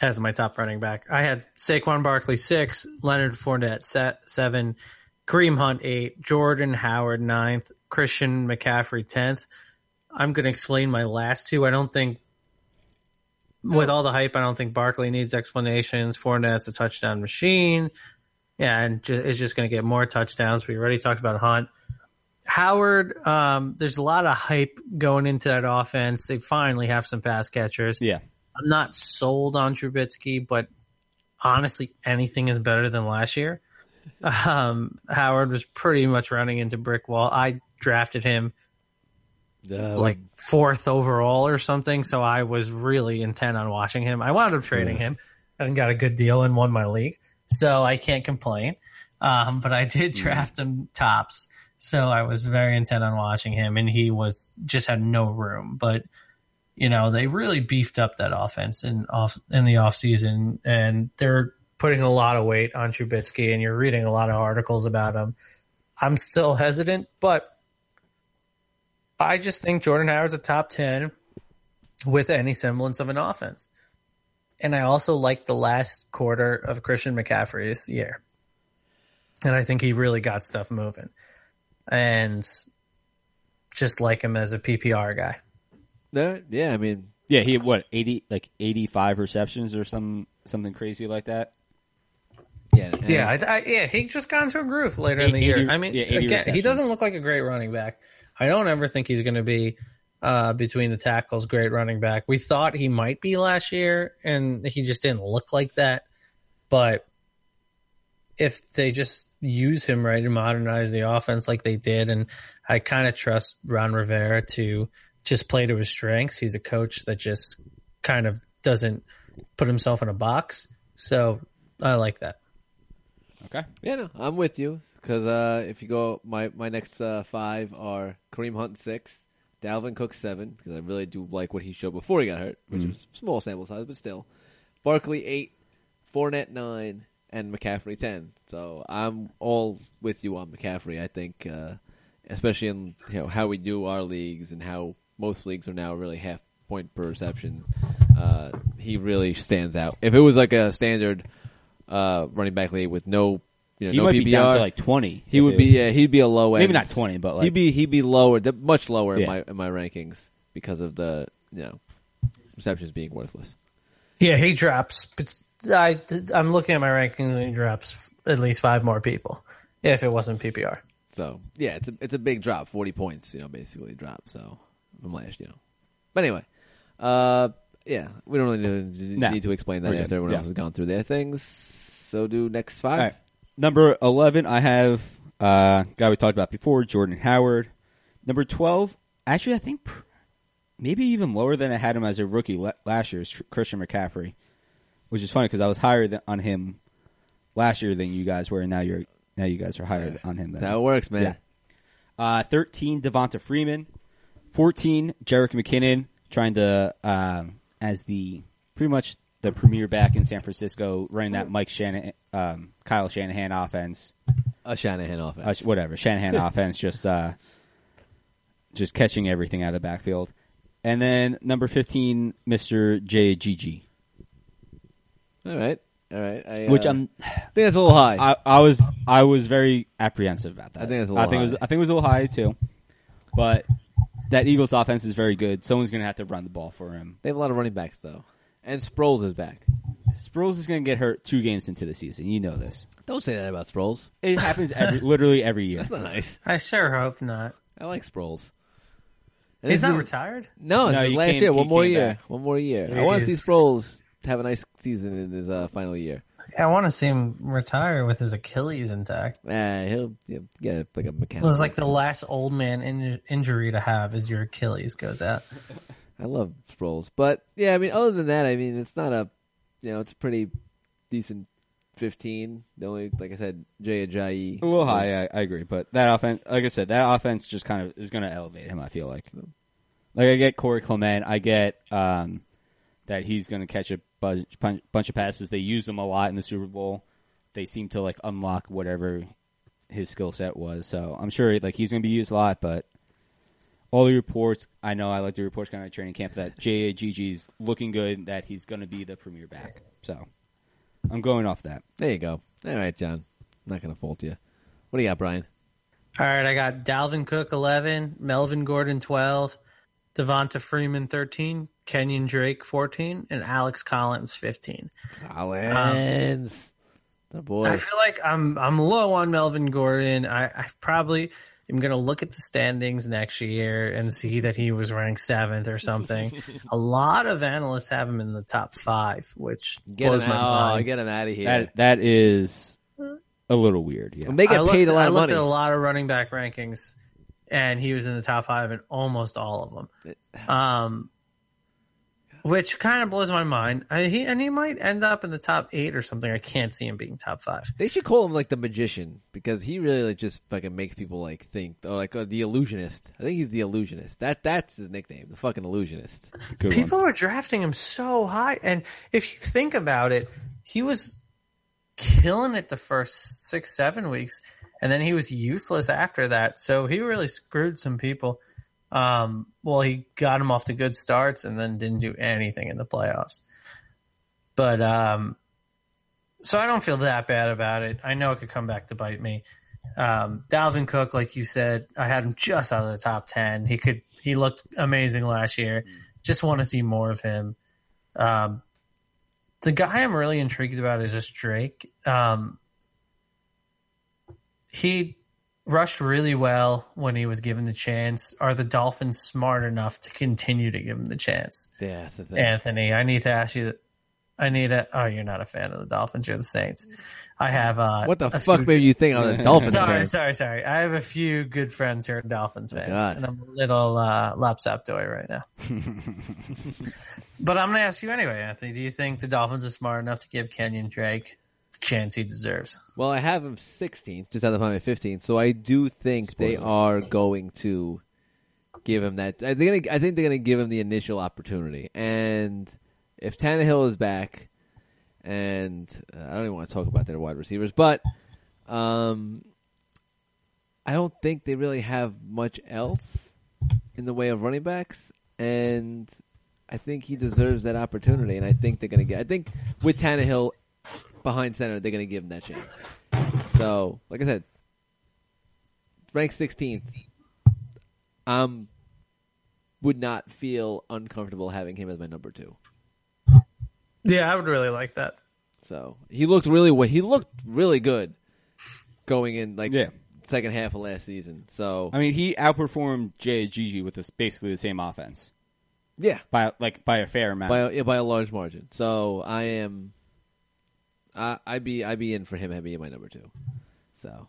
as my top running back. I had Saquon Barkley six, Leonard Fournette set seven, Kareem Hunt eight, Jordan Howard ninth, Christian McCaffrey tenth. I'm going to explain my last two. I don't think. With all the hype, I don't think Barkley needs explanations. Fournette's a touchdown machine. Yeah, and is just going to get more touchdowns. We already talked about Hunt. Howard, um, there's a lot of hype going into that offense. They finally have some pass catchers. Yeah, I'm not sold on Trubisky, but honestly, anything is better than last year. Um, Howard was pretty much running into brick wall. I drafted him uh, like fourth overall or something, so I was really intent on watching him. I wound up trading him and got a good deal and won my league, so I can't complain. Um, but I did draft him tops, so I was very intent on watching him, and he was just had no room. But you know, they really beefed up that offense in off in the and they're putting a lot of weight on Trubisky, and you're reading a lot of articles about him. I'm still hesitant, but I just think Jordan Howard's a top 10 with any semblance of an offense. And I also like the last quarter of Christian McCaffrey's year. And I think he really got stuff moving. And just like him as a PPR guy. there- yeah, I mean, yeah. He had what eighty like eighty five receptions or some something crazy like that. yeah, Yeah, I, I, yeah, he just got into a groove later in the 80 year. I mean, yeah, again, he doesn't look like a great running back. I don't ever think he's going to be uh, between the tackles great running back. We thought he might be last year, and he just didn't look like that. But if they just use him right and modernize the offense like they did, and I kind of trust Ron Rivera to just play to his strengths. He's a coach that just kind of doesn't put himself in a box. So I like that. Okay. Yeah, no, I'm with you because uh, if you go, my my next uh, five are Kareem Hunt six, Dalvin Cook seven because I really do like what he showed before he got hurt, which was small sample size, but still. Barkley eight, Fournette nine, and McCaffrey ten. So I'm all with you on McCaffrey. I think, uh, especially in you know how we do our leagues and how most leagues are now really half point per reception. Uh, he really stands out. If it was like a standard uh, running back league with no, you know, He no might PPR, be down to like twenty. he would be was- yeah, he'd be a low end. Maybe not 20, but, like- he'd be he'd be lower, much lower in my in my rankings because of the you know receptions being worthless. Yeah, he drops. But I, I'm looking at my rankings, and he drops at least five more people if it wasn't PPR. So yeah, it's a it's a big drop, forty points, you know, basically drop. So from last, you know. But anyway, uh, yeah, we don't really need, No. need to explain that We're after everyone Yeah. else has gone through their things. So do next five. All right. Number 11, I have uh guy we talked about before, Jordan Howard. Number 12, actually, I think pr- maybe even lower than I had him as a rookie la- last year is Christian McCaffrey, which is funny because I was higher than, on him last year than you guys were, and now you're now you guys are higher on him. That's Than how it works, man. Yeah. Uh, 13, Devonta Freeman. 14, Jerick McKinnon, trying to, um, as the pretty much the premier back in San Francisco, running that Mike Shanahan, um, Kyle Shanahan offense. A Shanahan offense. Uh, whatever, Shanahan [laughs] offense, just, uh, just catching everything out of the backfield. And then number 15, Mr. Ajayi, all right, all right. I, which uh, I'm, I think that's a little high. I, I was, I was very apprehensive about that. I think that's a I little think it was, high. I think it was a little high too. But that Eagles offense is very good. Someone's going to have to run the ball for him. they have a lot of running backs though, and Sproles is back. Sproles is going to get hurt two games into the season. You know this. Don't say that about Sproles. It happens every, [laughs] literally every year. That's not nice. I sure hope not. I like Sproles. And He's not is- retired. No, No, it's he last came- year. One more year. back. One more year. I want to see Jeez. Sproles have a nice season in his uh, final year. I want to see him retire with his Achilles intact. Uh, he'll, he'll get like a It mechanical. was like the last old man in- injury to have is your Achilles goes out. [laughs] I love Sproles, but yeah, I mean, other than that, I mean, it's not a, you know, it's a pretty decent fifteen. The only, like I said, Jay Ajayi. A little high, I, I agree, but that offense, like I said, that offense just kind of is going to elevate him. I feel like, like I get Corey Clement, I get um, that he's going to catch a bunch, bunch bunch of passes. They used him a lot in the Super Bowl. They seem to like unlock whatever his skill set was. So I'm sure like he's going to be used a lot, but. All the reports, I know I like the reports kind of training camp that Ajayi's looking good, that he's going to be the premier back. So I'm going off that. There you go. All right, John. not gonna fault you. What do you got, Brian? All right, I got Dalvin Cook eleven, Melvin Gordon twelve, Devonta Freeman thirteen, Kenyon Drake fourteen, and Alex Collins fifteen. Collins, the um, boy. I feel like I'm I'm low on Melvin Gordon. I, I probably am gonna look at the standings next year and see that he was ranked seventh or something. [laughs] a lot of analysts have him in the top five, which Get blows him my out! mind. Get him out of here. That that is a little weird. Yeah. And they I get looked, paid a lot I of looked money. at a lot of running back rankings, and he was in the top five in almost all of them. Um, which kind of blows my mind. I, he and he might end up in the top eight or something. I can't see him being top five. They should call him like the magician because he really like, just fucking makes people like think or like uh, the illusionist. I think he's the illusionist. That that's his nickname, the fucking illusionist. Good People one. were drafting him so high, and if you think about it, he was killing it the first six, seven weeks, and then he was useless after that. So he really screwed some people. Um, well, he got him off to good starts and then didn't do anything in the playoffs. But um, so I don't feel that bad about it. I know it could come back to bite me. Um, Dalvin Cook, like you said, I had him just out of the top ten. He could he looked amazing last year. Just want to see more of him. Um, the guy I'm really intrigued about is just Drake. Um, he rushed really well when he was given the chance. Are the Dolphins smart enough to continue to give him the chance? Yeah, the. Anthony, I need to ask you. I need to. Oh, you're not a fan of the Dolphins. You're the Saints. I have. Uh, what the a fuck few- made you think I'm a [laughs] Dolphins Sorry, fan? sorry, sorry. I have a few good friends who are Dolphins fans, God. and I'm a little uh, lapsaptoy right now. [laughs] but I'm going to ask you anyway, Anthony. Do you think the Dolphins are smart enough to give Kenyon Drake chance he deserves? Well, I have him 16th, just out of my 15th. So I do think they are going to give him that. I think I think they're going to give him the initial opportunity. And if Tannehill is back, and uh, I don't even want to talk about their wide receivers, but um, I don't think they really have much else in the way of running backs, and I think he deserves that opportunity. And I think they're going to get. I think with Tannehill behind center, they're going to give him that chance. So, like I said, ranked 16th. Um, would not feel uncomfortable having him as my number two. Yeah, I would really like that. So he looked really wa- he looked really good going in like Yeah. second half of last season. So I mean, he outperformed Jay Ajayi with this basically the same offense yeah, by like by a fair amount. by a, yeah, by a large margin. So I am, I I be I be in for him being my number two. So,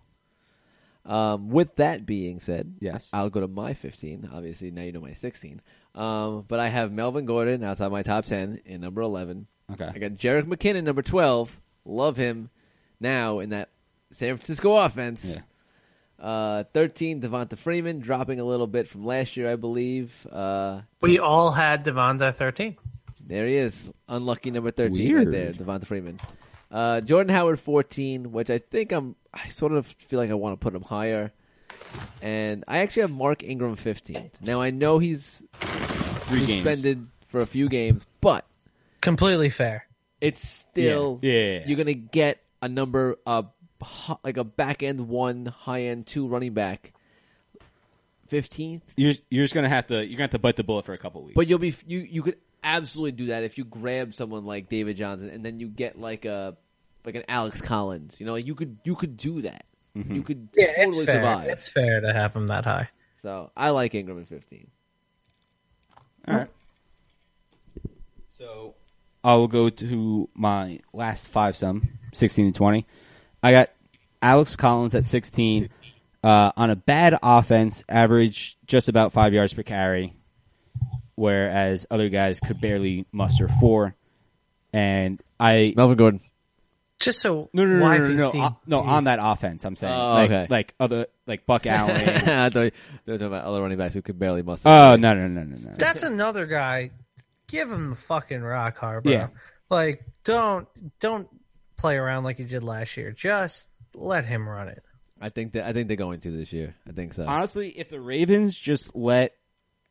um, with that being said, Yes. I'll go to my fifteen. Obviously, now you know my sixteen. Um, but I have Melvin Gordon outside my top ten in number eleven. okay. I got Jerick McKinnon number twelve. Love him now in that San Francisco offense. Yeah. Uh, 13, Devonta Freeman, dropping a little bit from last year, I believe. Uh, We all had Devonta 13. there he is. Unlucky number 13 right Weird. there, Devonta Freeman. Uh, Jordan Howard, 14, which I think I'm, I sort of feel like I want to put him higher. And I actually have Mark Ingram 15. Now, I know he's Three games. suspended for a few games, but Completely fair. it's still, Yeah. Yeah. you're going to get a number, uh, h- like a back end one, high end two running back. 15th? You're you're just gonna have to you're gonna have to bite the bullet for a couple weeks. But you'll be you you could absolutely do that if you grab someone like David Johnson and then you get like a like an Alex Collins. You know, you could you could do that. You could Yeah, totally it's fair. survive. It's fair to have him that high. So I like Ingram at 15. All right. So I will go to my last five sum, 16 to 20. I got Alex Collins at 16 uh, on a bad offense, average just about five yards per carry, whereas other guys could barely muster four. And I Melvin Gordon. Just so no no no no no no, YPC uh, no on that offense. I'm saying Oh, like, okay. like other like Buck [laughs] Allen. I thought you were talking about other running backs who could barely muster. oh no no no no no. That's another guy. Give him the fucking rock hard, bro. Yeah. Like, don't don't play around like you did last year. Just let him run it. I think that I think they're going to this year. I think so. honestly, if the Ravens just let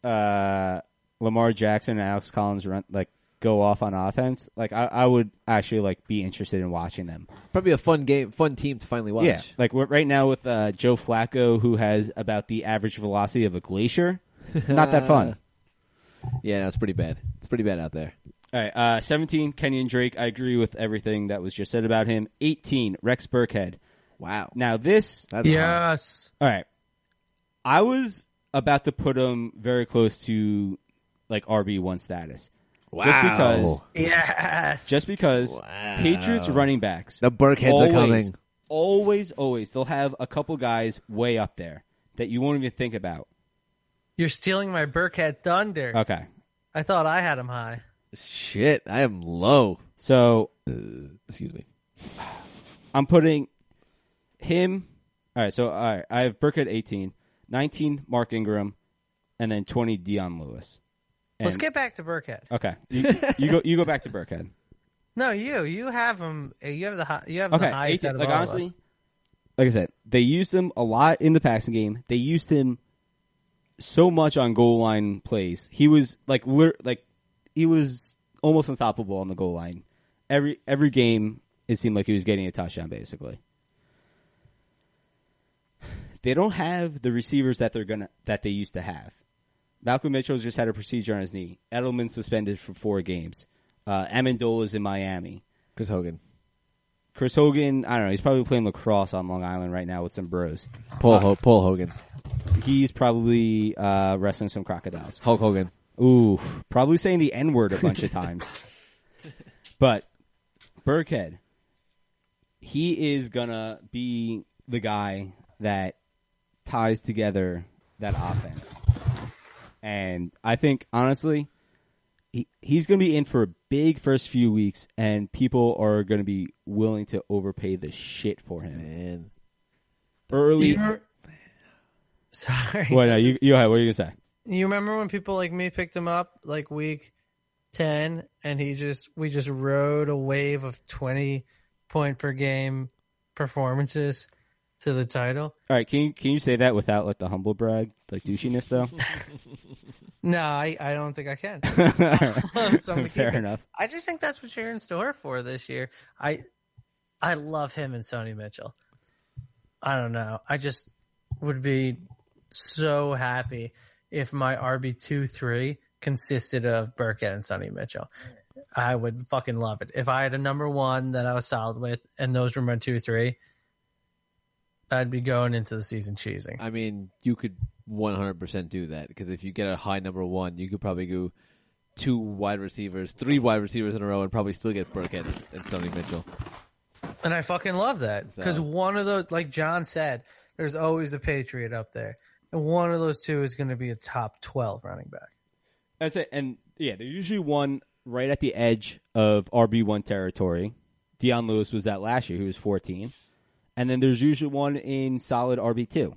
uh, Lamar Jackson and Alex Collins run like go off on offense, like I, I would actually like be interested in watching them. Probably a fun game, fun team to finally watch. Yeah, like right now with uh, Joe Flacco, who has about the average velocity of a glacier. [laughs] Not that fun. yeah, no, it's pretty bad. It's pretty bad out there. All right, uh, seventeen, Kenyon Drake. I agree with everything that was just said about him. Eighteen, Rex Burkhead. Wow, Now this that's high. Yes. All right. I was about to put him very close to like RB one status. Just because Yes. just because Patriots running backs The Burkheads always, are coming. Always, always they'll have a couple guys way up there that you won't even think about. You're stealing my Burkhead thunder. Okay. I thought I had him high. Shit, I am low. So uh, Excuse me. [sighs] I'm putting him all right, so all right, I have Burkhead 18, 19 Mark Ingram, and then 20 Dion Lewis. Let's get back to Burkhead. Okay. You, you go you go back to Burkhead. [laughs] No, you. You have them. Eh, you have the hi- you have Okay, the highest 18 out of like all of us. like I said, they used him a lot in the passing game. They used him so much on goal line plays. He was like like he was almost unstoppable on the goal line. Every every game, it seemed like he was getting a touchdown. Basically, [sighs] they don't have the receivers that they're gonna that they used to have. Malcolm Mitchell just had a procedure on his knee. Edelman suspended for four games. Uh, Amendola's in Miami. Chris Hogan, Chris Hogan, I don't know. He's probably playing lacrosse on Long Island right now with some bros. Paul Ho- Paul Hogan, He's probably uh, wrestling some crocodiles. Hulk Hogan. Ooh, probably saying the N word a bunch of times. [laughs] But Burkhead, he is gonna be the guy that ties together that offense. And I think honestly, he, he's gonna be in for a big first few weeks, and people are gonna be willing to overpay the shit for him Man, early. You remember- [laughs] Sorry. What? No, you, you, what are you gonna say? You remember when people like me picked him up like week ten, and he just we just rode a wave of twenty point per game performances to the title. All right, can you can you say that without like the humble brag, like douchiness though? [laughs] No, I, I don't think I can. [laughs] [laughs] So I'm gonna keep Fair it. enough. I just think that's what you're in store for this year. I I love him and Sony Mitchell. I don't know. I just would be so happy if my RB two three consisted of Burkhead and Sony Mitchell. I would fucking love it. If I had a number one that I was solid with and those were my two three, I'd be going into the season cheesing. I mean, you could 100% do that because if you get a high number one, you could probably go two wide receivers, three wide receivers in a row, and probably still get Burkhead and Sony Mitchell. And I fucking love that because So- one of those, like John said, there's always a Patriot up there, and one of those two is going to be a top twelve running back. That's it. And yeah, they're usually one right at the edge of RB one territory. Dion Lewis was that last year. He was fourteen, and then there's usually one in solid RB two.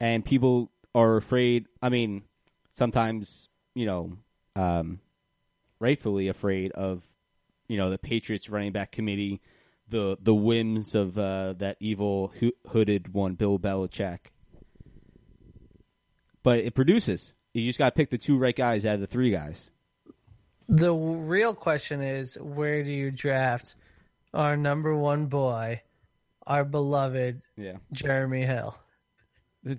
And people are afraid. I mean, sometimes you know, um, rightfully afraid of you know the Patriots running back committee, the the whims of uh, that evil ho- hooded one, Bill Belichick. But it produces. You just got to pick the two right guys out of the three guys. The real question is, where do you draft our number one boy, our beloved Yeah. Jeremy Hill? [laughs]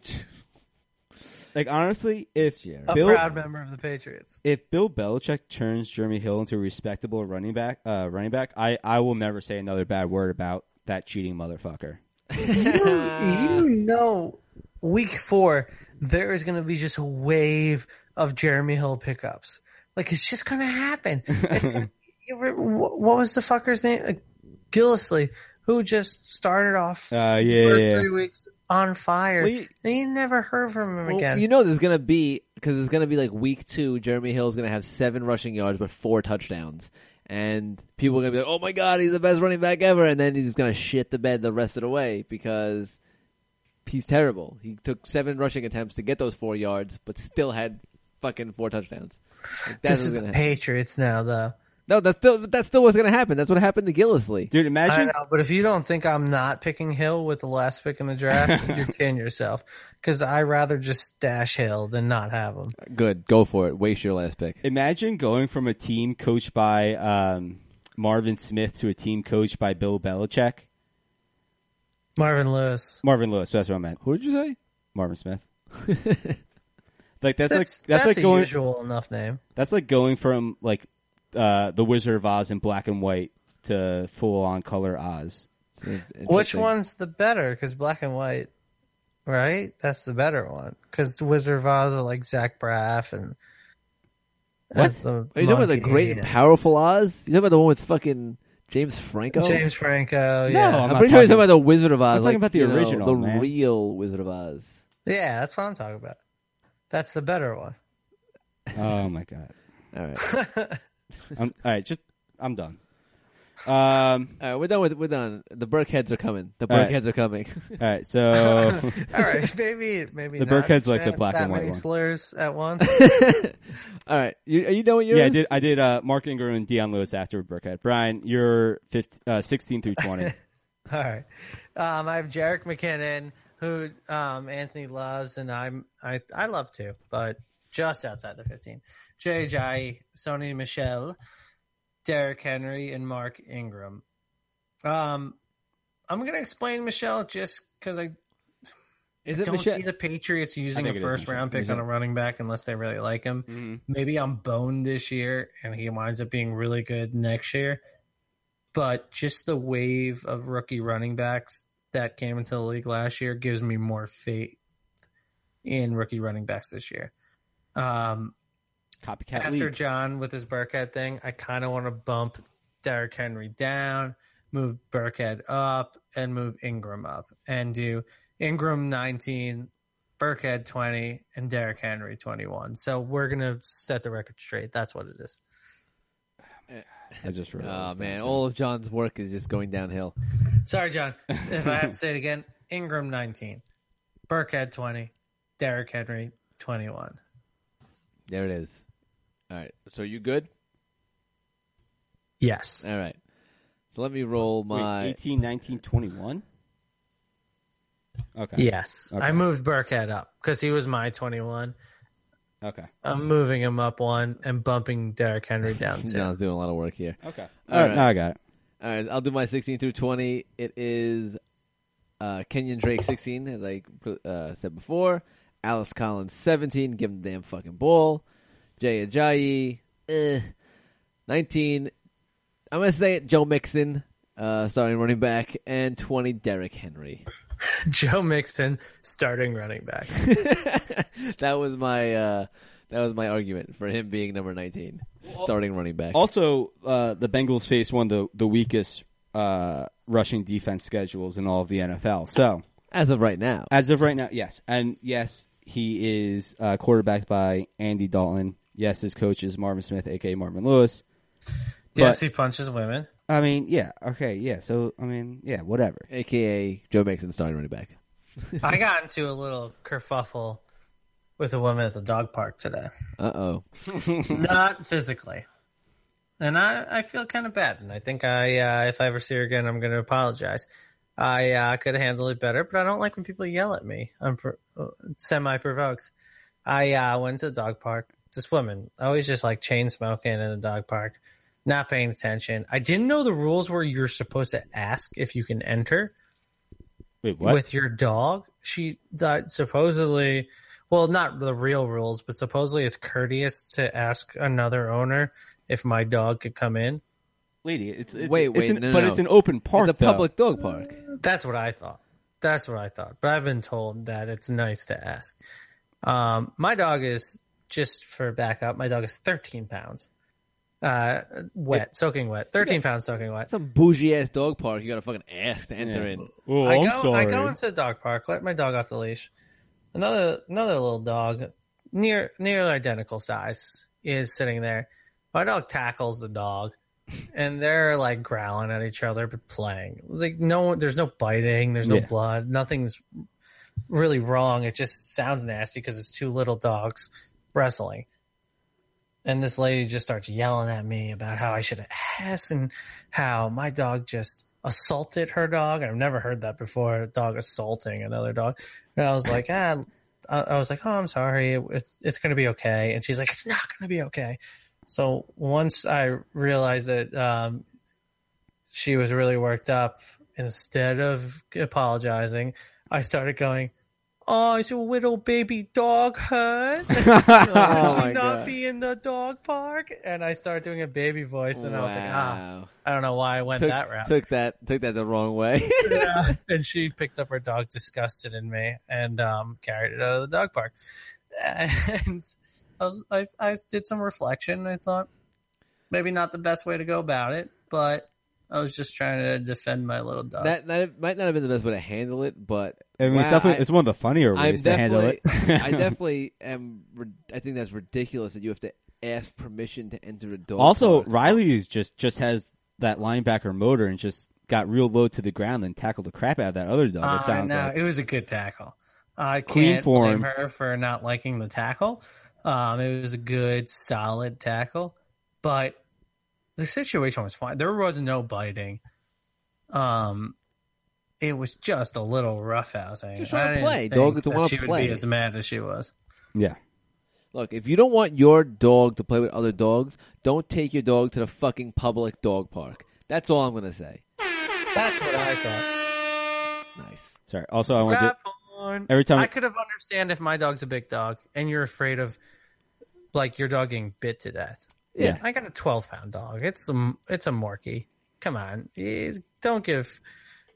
like honestly, if Jerry. A Bill proud member of the Patriots. if Bill Belichick turns Jeremy Hill into a respectable running back, uh, running back, I, I will never say another bad word about that cheating motherfucker. [laughs] you know, week four, there is going to be just a wave of Jeremy Hill pickups. Like, it's just going to happen. It's gonna, you re- wh- what was the fucker's name? Uh, Gillislee, who just started off Uh, the yeah, first yeah. three weeks on fire. Well, you- and you never heard from him Well, again. you know, there's gonna be because it's gonna be like week two. Jeremy Hill's gonna have seven rushing yards but four touchdowns, and people are gonna be like, "Oh my god, he's the best running back ever!" And then he's gonna shit the bed the rest of the way because he's terrible. He took seven rushing attempts to get those four yards, but still had fucking four touchdowns. Like, that's this is the happen. Patriots now, though. No, that's still that's still what's gonna happen. That's what happened to Gillislee. Dude, I imagine know, but if you don't think I'm not picking Hill with the last pick in the draft, [laughs] you're kidding yourself. Because I rather just stash Hill than not have him. Good, go for it. Waste your last pick. imagine going from a team coached by um, Marvin Smith to a team coached by Bill Belichick. Marvin Lewis. Marvin Lewis, that's what I meant. Who did you say? Marvin Smith. [laughs] like that's, That's, like that's, like a going usual enough name. that's like going from like uh, the Wizard of Oz in black and white to full on color Oz. Which one's the better? Because black and white, right? That's the better one. Because the Wizard of Oz are like Zach Braff and. as the Are you talking about the great and and powerful Oz? You talking about the one with fucking James Franco? James Franco? No, Yeah, I'm I'm, not pretty sure you're talking- talking about the Wizard of Oz. I'm talking like, about the you know, original, the man. real Wizard of Oz. yeah, that's what I'm talking about. That's the better one. Oh my god! All right, [laughs] I'm, [laughs] all right, just I'm done. Um, all right, we're done with we're done. The Burkheads are coming. The All right. Burkheads are coming. all right, so [laughs] All right, maybe maybe The not Burkhead's like the black that and white many one. slurs at once. [laughs] all right, you, are you done with yours? yeah, I did. I did. Uh, Mark Ingram and Dion Lewis after Burkhead. Brian, you're 15, uh, 16 through 20. All right. Um, I have Jerick McKinnon, who um, Anthony loves, and I'm I I love too, but just outside the 15. Jay Ajayi, Sony Michel, Derrick Henry, and Mark Ingram. Um, I'm gonna explain Michel just because I Is it don't Michel? see the Patriots using a think it is first Michel. round pick on a running back unless they really like him. Mhm. Maybe I'm boned this year and he winds up being really good next year. But just the wave of rookie running backs that came into the league last year gives me more faith in rookie running backs this year. Um, Copycat after league. John with his Burkhead thing, I kind of want to bump Derrick Henry down, move Burkhead up, and move Ingram up, and do Ingram 19, Burkhead 20, and Derrick Henry 21. So we're gonna set the record straight. That's what it is. [sighs] I just realized. Oh man, that, all of John's work is just going downhill. Sorry, John. [laughs] If I have to say it again, Ingram 19, Burkhead 20, Derrick Henry 21. There it is. All right, so you good? Yes. All right. So let me roll Wait, my. 18, 19, 21? Okay. Yes. Okay. I moved Burkhead up because he was my 21. Okay. I'm moving him up one and bumping Derrick Henry down [laughs] two. John's doing a lot of work here. Okay. All All right. right. Now I got it. All right, I'll do my 16 through 20. It is uh, Kenyon Drake 16, as I uh, said before. Alex Collins 17, give him the damn fucking ball. Jay Ajayi, eh. 19, I'm going to say it, Joe Mixon, uh, starting running back, and 20, Derrick Henry. [laughs] Joe Mixon, starting running back. [laughs] that was my uh, that was my argument for him being number 19, starting running back. Also, uh, the Bengals face one of the, the weakest uh, rushing defense schedules in all of the NFL. So, As of right now. as of right now, yes. And yes, he is uh, quarterbacked by Andy Dalton. Yes, his coach is Marvin Smith, aka Marvin Lewis. yes, But- he punches women. I mean, yeah, okay, yeah. So, I mean, yeah, whatever. AKA Joe Mixon, starting running back. [laughs] I got into a little kerfuffle with a woman at the dog park today. Uh oh. [laughs] Not physically. And I, I feel kind of bad. And I think I, uh, if I ever see her again, I'm going to apologize. I uh, could have handled it better, but I don't like when people yell at me. I'm pro- semi provoked. I uh, went to the dog park. This woman, always just like chain smoking in the dog park, not paying attention. I didn't know the rules where you're supposed to ask if you can enter Wait, what? with your dog. She that supposedly well, not the real rules, but supposedly it's courteous to ask another owner if my dog could come in. Lady, it's, it's Wait, it's wait, an- no, but no. it's an open park. it's a though. public dog park. That's what I thought. That's what I thought. But I've been told that it's nice to ask. Um, my dog is just for backup. My dog is 13 pounds, uh, wet, soaking wet. 13 pounds soaking wet. Some bougie ass dog park. You gotta fucking ask to enter Yeah. in. Oh, I I'm go, sorry. I go into the dog park, let my dog off the leash. Another another little dog, near near identical size, is sitting there. My dog tackles the dog, and they're like growling at each other but playing. Like no, there's no biting, there's no Yeah. blood, nothing's really wrong. It just sounds nasty because it's two little dogs wrestling. And this lady just starts yelling at me about how I should have asked and how my dog just assaulted her dog. I've never heard that before. A dog assaulting another dog. And I was like, ah, I was like, oh, I'm sorry. It's it's gonna be okay. And she's like, it's not gonna be okay. So once I realized that um, she was really worked up, instead of apologizing, I started going, "Oh, is your little baby dog hurt? [laughs] Should Oh my not God. be in the dog park?" And I started doing a baby voice, and I was like, "Ah, Wow. I don't know why I went took, that route." took that took that the wrong way. [laughs] Yeah. [laughs] and she picked up her dog, disgusted in me, and um, carried it out of the dog park. And I, was, I, I did some reflection. And I thought maybe not the best way to go about it, but I was just trying to defend my little dog. that that might not have been the best way to handle it, but I mean, it's definitely I- it's one of the funnier I'm ways to handle it. I [laughs] definitely am. I think that's ridiculous that you have to ask permission to enter a dog. also, park. Riley just just has that linebacker motor and just got real low to the ground and tackled the crap out of that other dog. Uh, it sounds no, like it was a good tackle. I Clean can't form. blame her for not liking the tackle. Um, it was a good, solid tackle, but the situation was fine. There was no biting. Um, it was just a little roughhousing. Just trying I to didn't play. dog. Dogs that wanna she would play. be as mad as she was. yeah. Look, if you don't want your dog to play with other dogs, don't take your dog to the fucking public dog park. That's all I'm gonna say. That's what I thought. Nice. Sorry. Also, I want to Crap on. every time I could have understand if my dog's a big dog and you're afraid of like your dog getting bit to death. Yeah. I got a 12 pound dog. It's a it's a Morkie. Come on, Eh, don't give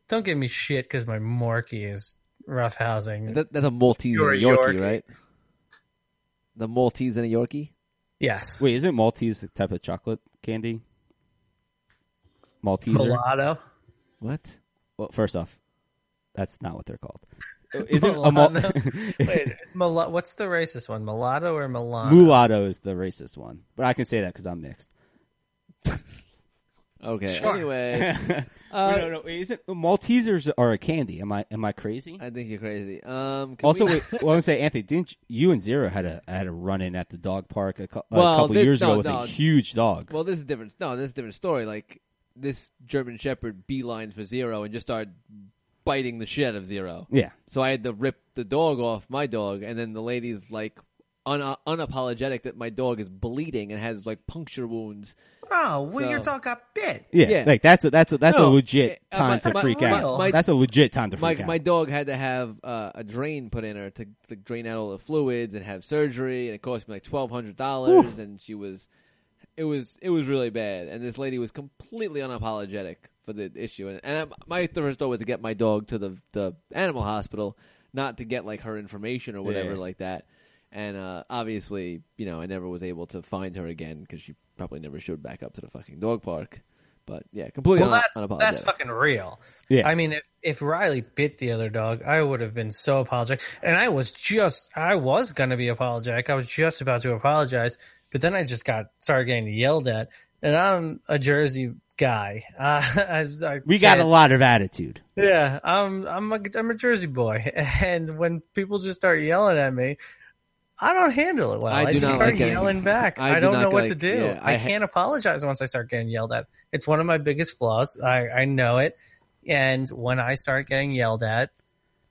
don't give me shit because my Morkie is rough housing. That, that's a Maltese You're and a a Yorkie, Yorkie. right? The Maltese and a Yorkie. yes, Wait, isn't Maltese a type of chocolate candy? Malteser. mulatto. What? Well, first off, that's not what they're called. Isn't [laughs] a mul- Mulatto? [laughs] Wait, it's mulatto. What's the racist one? Mulatto or Milano? mulatto is the racist one, but I can say that because I'm mixed. [laughs] Okay. Sure. Anyway, uh, no, no, isn't Maltesers are a candy? Am I am I crazy? I think you're crazy. Um. Also, we- wait, well, I was say Anthony, didn't you and Zero had a had a run in at the dog park a, cou- a couple this- years no, ago with no. a huge dog? Well, this is different. No, this is a different story. Like this German Shepherd beelines for Zero and just started biting the shit out of Zero. yeah, So I had to rip the dog off my dog, and then the lady's like un- unapologetic that my dog is bleeding and has like puncture wounds. Oh, well, your So- dog got bit. yeah, Yeah. Like that's a that's a that's a No, legit uh, time my- to my- freak my- out. my- that's a legit time to My freak out. my dog had to have uh, a drain put in her to, to drain out all the fluids and have surgery, and it cost me like twelve hundred dollars. And she was, it was it was really bad. And this lady was completely unapologetic for the issue. And, and my first thought was to get my dog to the the animal hospital, not to get like her information or whatever Yeah. like that. And uh, obviously, you know, I never was able to find her again because she probably never showed back up to the fucking dog park. But yeah, completely Well, un- that's unapologetic. that's fucking real. Yeah. I mean, if, if Riley bit the other dog, I would have been so apologetic. And I was just, I was gonna be apologetic. I was just about to apologize, but then I just got started getting yelled at. And I'm a Jersey guy. [laughs] Uh, I, I we got a lot of attitude. Yeah, I'm I'm a I'm a Jersey boy, [laughs] and when people just start yelling at me, I don't handle it well. I I, just start like getting- yelling back. I I, do don't know what like- to do. yeah, I I, can't apologize once I start getting yelled at. It's one of my biggest flaws. I I know it, and when I start getting yelled at,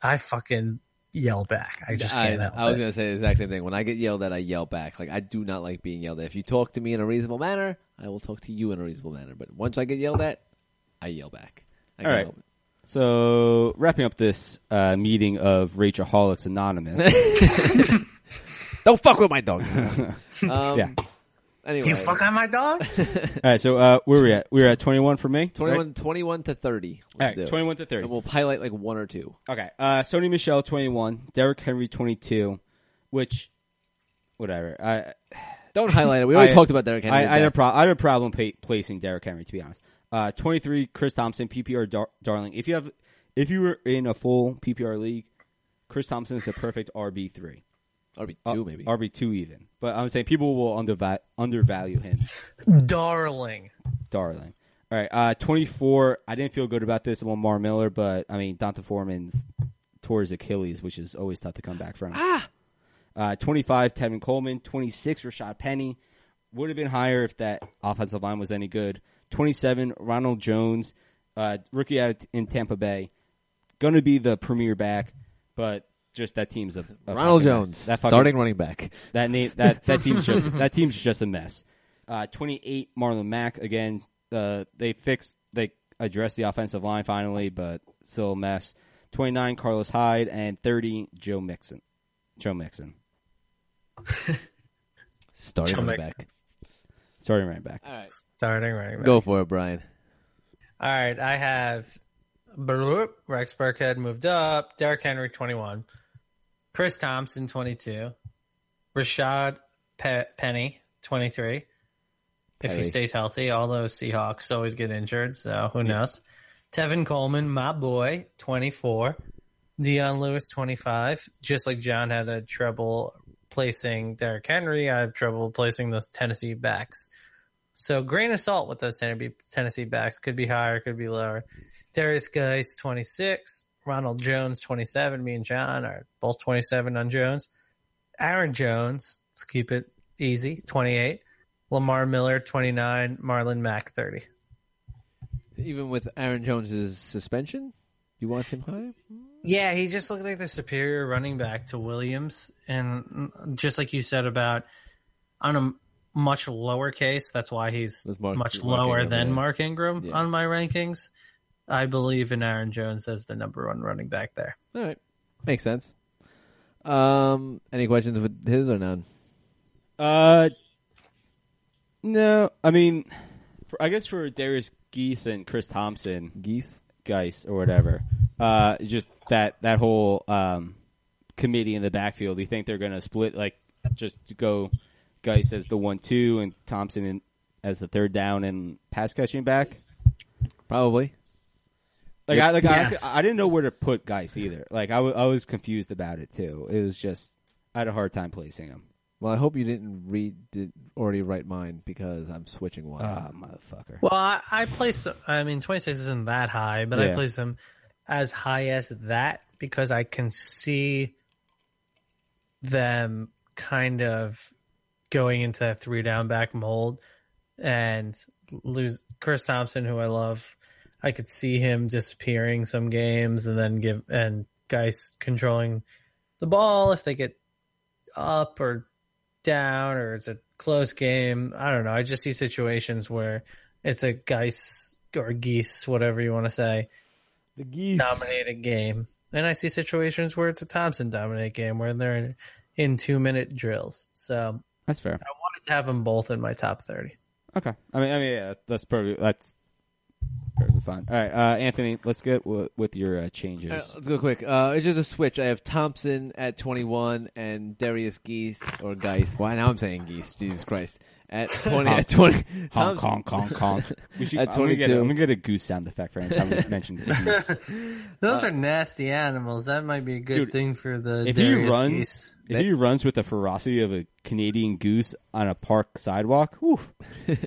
I fucking yell back. I just I, can't help I was it. gonna say the exact same thing. When I get yelled at, I yell back. Like I do not like being yelled at. If you talk to me in a reasonable manner, I will talk to you in a reasonable manner. But once I get yelled at, I yell back. I All can't help. So wrapping up this uh, meeting of Rageaholics Anonymous. [laughs] [laughs] Don't fuck with my dog. [laughs] um, Yeah. Anyway, You fuck on my dog? All right, so uh, where we at? We were at 21 for me. 21, right? 21 to 30. All Let's right, do. 21 to 30. And we'll highlight like one or two. Okay. Uh, Sony Michel, 21. Derrick Henry, 22. Which, whatever. I Don't [laughs] highlight it. We already I- talked about Derrick Henry. I, I, had a pro- I had a problem pa- placing Derrick Henry, to be honest. Uh, 23, Chris Thompson, PPR dar- darling. If you have, if you were in a full PPR league, Chris Thompson is the perfect RB three, RB2 Uh, maybe. RB two even. But I'm saying people will underva- undervalue him, [laughs] Darling. darling. All right, uh, 24. I didn't feel good about this. Lamar Miller, but I mean D'Onta Foreman's tore his Achilles, which is always tough to come back from. ah! Uh, 25, Tevin Coleman. 26, Rashad Penny. Would have been higher if that offensive line was any good. 27, Ronald Jones, uh, rookie out in Tampa Bay. Going to be the premier back, but just that team's a, a Ronald fucking mess. Jones, That fucking, starting running back. that name that that team's [laughs] just that team's just a mess. Uh, 28, Marlon Mack again. Uh, they fixed they addressed the offensive line finally, but still a mess. 29, Carlos Hyde, and 30, Joe Mixon. Joe Mixon. [laughs] Starting Joe running Mixon. back. Starting right back. All right. Starting running back. Go for it, Brian. All right, I have bloop, Rex Burkhead moved up. Derrick Henry, 21. Chris Thompson, 22. Rashad Pe- Penny, 23. If Penny. he stays healthy, all those Seahawks always get injured, so who knows? Tevin Coleman, my boy, 24. Dion Lewis, 25. Just like John had a trouble placing Derrick Henry, I have trouble placing those Tennessee backs. So grain of salt with those Tennessee backs. Could be higher, could be lower. Derrius Guice, 26. Ronald Jones, 27. Me and John are both 27 on Jones. Aaron Jones, let's keep it easy, 28. Lamar Miller, 29. Marlon Mack, 30. Even with Aaron Jones's suspension, you want him higher? Yeah, he just looked like the superior running back to Williams. And just like you said about on a much lower case, that's why he's Mark- much Mark lower Ingram, than yeah. Mark Ingram Yeah. on my rankings. I believe in Aaron Jones as the number one running back there. All right. Makes sense. Um, any questions with his or none? Uh, no. I mean, for, I guess for Derrius Geese and Chris Thompson, Geese? Guice or whatever, uh, just that that whole um, committee in the backfield. Do you think they're going to split like just to go Guice as the one two and Thompson in, as the third down and pass catching back? Probably. Like I like Yes. honestly, I didn't know where to put Guice either. Like I wa- I was confused about it too. It was just I had a hard time placing him. Well, I hope you didn't read did already write mine because I'm switching one. Ah, motherfucker. Well, I, I place. I mean, twenty six isn't that high, but I Yeah. place him as high as that because I can see them kind of going into that three down back mold and lose Chris Thompson, who I love. I could see him disappearing some games and then give and guys controlling the ball if they get up or down or it's a close game. I don't know. I just see situations where it's a Guice or Geese, whatever you want to say, the geese. dominated game. And I see situations where it's a Thompson dominate game where they're in, in two minute drills. So That's fair. I wanted to have them both in my top 30. Okay. I mean, I mean, yeah, that's, that's perfect. That's perfectly fine. All right, uh, Anthony, let's get w- with your uh, changes. All right, let's go quick. Uh, it's just a switch. I have Thompson at 21 and Derrius Geese or Guice. Why now I'm saying Geese? Jesus Christ. At [laughs] 20. at 20. honk, Thompson- honk, honk, honk. [laughs] We should, At I'm, gonna get a, 22. I'm gonna get a goose sound effect for any time we [laughs] mention goose. Those are nasty animals. That might be a good Dude, thing for the if he Derrius runs, Geese. if he runs with the ferocity of a Canadian goose on a park sidewalk, whew.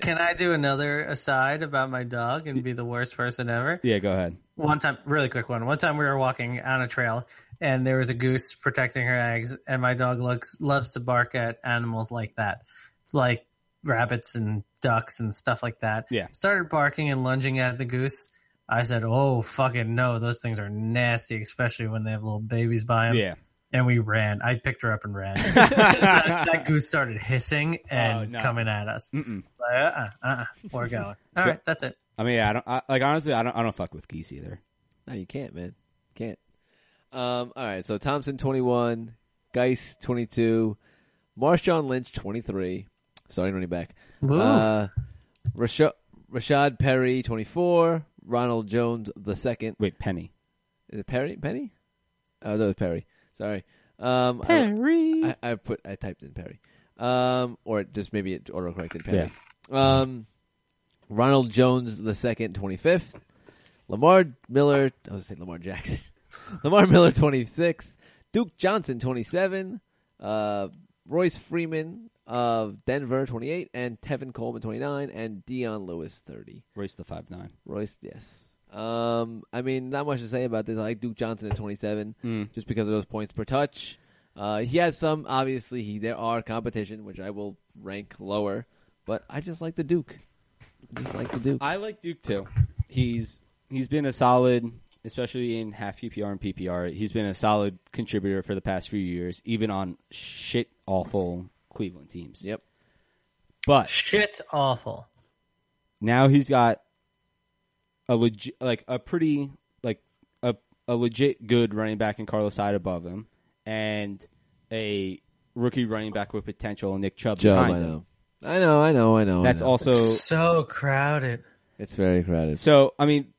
Can I do another aside about my dog and be the worst person ever? yeah, go ahead. one time really quick one one time we were walking on a trail and there was a goose protecting her eggs and my dog looks loves to bark at animals like that like rabbits and ducks and stuff like that Yeah. started barking and lunging at the goose i said oh fucking no those things are nasty especially when they have little babies by them Yeah. and we ran i picked her up and ran that, [laughs] that goose started hissing and Oh, no. coming at us Mm-mm. like, uh-uh, uh-uh, we're [laughs] going all right that's it I mean, yeah, I don't I, like honestly. I don't. I don't fuck with geese either. No, you can't, man. Can't. Um, all right, so Thompson 21, Guice 22, Marshawn Lynch, 23, starting running back. Uh, Rashad, Rashad Perry, 24. Ronald Jones, the second. Wait, Penny. Is it Perry? Penny? Oh, that was Perry. Sorry. Um, I- Perry. I, I put I typed in Perry, um, or just maybe it auto corrected Perry. Um, Ronald Jones the second, twenty fifth. Lamar Miller. I was saying Lamar Jackson. [laughs] Lamar Miller twenty sixth. Duke Johnson twenty seven. Uh, Royce Freeman of Denver twenty eight, and Tevin Coleman twenty nine, and Dion Lewis thirty. Royce the five nine. Royce, yes. Um, I mean, not much to say about this. I like Duke Johnson at 27, Mm. just because of those points per touch. Uh, he has some, obviously, he there are competition, which I will rank lower, but I just like the Duke. I just like the Duke. I like Duke too. He's he's been a solid, especially in half PPR and PPR. He's been a solid contributor for the past few years, even on shit awful Cleveland teams. Yep. But Shit awful. now he's got a legit, like a pretty, like a a legit good running back in Carlos Hyde above him, and a rookie running back with potential, Nick Chubb. Joe, behind I him. know. I know, I know, I know. I That's know. also So crowded. It's very crowded. So I mean,